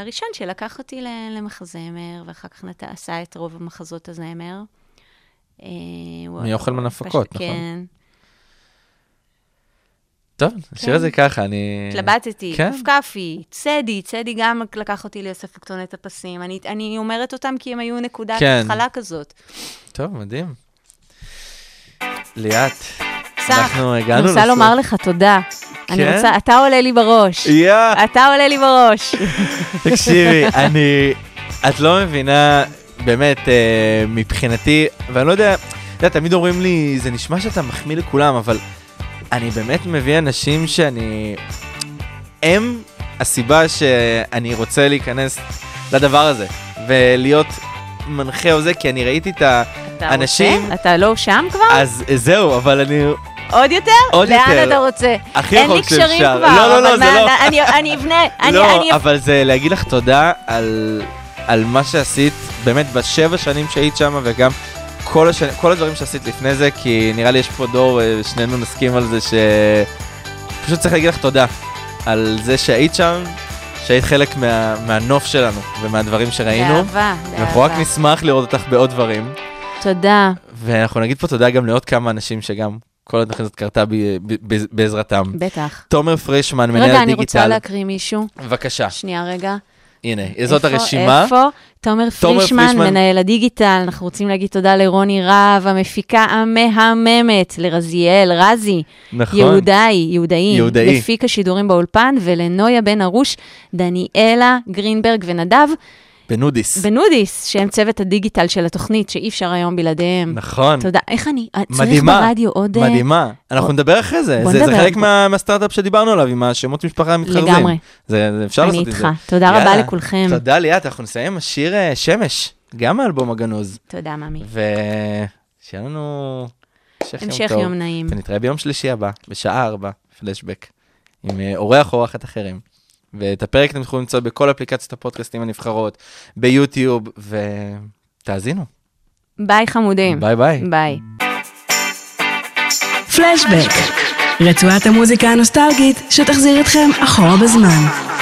הראשון שלקח אותי למחזמר, ואחר כך עשה את רוב המחזות הזמר. אה, מאוכלמן הפקות, נכון? כן. טוב, נשאיר את זה ככה, אני... התלבטתי, כן. קפקפי, צדי, צדי גם לקח אותי לאסף כתונת הפסים. אני, אני אומרת אותם כי הם היו נקודת כן. התחלה כזאת. טוב, מדהים. ליאת, אנחנו הגענו אני רוצה לסוף. לומר לך תודה. אני כן? רוצה, אתה עולה לי בראש. יא, אתה עולה לי בראש. תקשיבי, אני... את לא מבינה, באמת, אה, מבחינתי, ואני לא יודע, אתה יודע, תמיד אומרים לי, זה נשמע שאתה מחמיא לכולם, אבל אני באמת מביא אנשים שאני... הם הסיבה שאני רוצה להיכנס לדבר הזה, ולהיות מנחה או זה, כי אני ראיתי את ה... אתה רוצה? אתה לא שם כבר? אז זהו, אבל אני עוד יותר? עוד לאן יותר. אתה רוצה? הכי אין לי רחוק קשרים שאפשר. כבר. לא, לא, לא, זה לא. אני- אני אבנה, אני... לא, אני- אבל זה להגיד לך תודה על, על מה שעשית, באמת, בשבע שנים שהיית שם, וגם כל, השני, כל הדברים שעשית לפני זה, כי נראה לי יש פה דור, אה, שנינו נסכים על זה, שפשוט צריך להגיד לך תודה על זה שהיית שם, שהיית חלק מה, מהנוף שלנו ומהדברים שראינו. באהבה, ואנחנו רק באהבה. נשמח לראות אותך בעוד דברים. תודה. ואנחנו נגיד פה תודה גם לעוד כמה אנשים שגם כל התוכנית הזאת קרתה ב, ב, ב, בעזרתם. בטח. תומר פרישמן, מנהל רגע, אני רוצה הדיגיטל. להקריא מישהו. בבקשה, שנייה, רגע. הנה, זאת איפה- הרשימה. איפה? תומר תומר פרישמן, פרישמן. מנהל הדיגיטל. אנחנו רוצים להגיד תודה לרוני רהב, המפיקה המהממת, לרזיאל, רזי, נכון. יהודאי, יהודאי, יהודאי. מפיק השידורים באולפן, ולנויה בן ארוש, דניאלה גרינברג ונדב בנודיס. בנודיס, שהם צוות הדיגיטל של התוכנית, שאי אפשר היום בלעדיהם. נכון. תודה. איך אני, צריך מדהימה. ברדיו עוד... אה, מדהימה. אנחנו נדבר אחרי זה. בוא זה זה נדבר. חלק מה- מהסטארט-אפ שדיברנו עליו, עם השמות משפחה המתחרזים. לגמרי. זה אפשר אני לעשות את זה. איתך. תודה רבה. לכולכם. תודה ליאת, אנחנו נסיים עם השיר אה, שמש, גם האלבום הגנוז. תודה, ממי. ושיהיה לנו המשך יום נעים. ונתראה ביום שלישי הבא, בשעה 4, פלשבק, עם אה, אורח או אורחת אחרים. ואת הפרק אתם יכולים למצוא בכל אפליקציות הפודקאסטים הנבחרות, ביוטיוב, ותאזינו. ביי חמודים. ביי ביי. ביי. פלשבק, רצועת המוזיקה הנוסטלגית שתחזיר אתכם אחורה בזמן.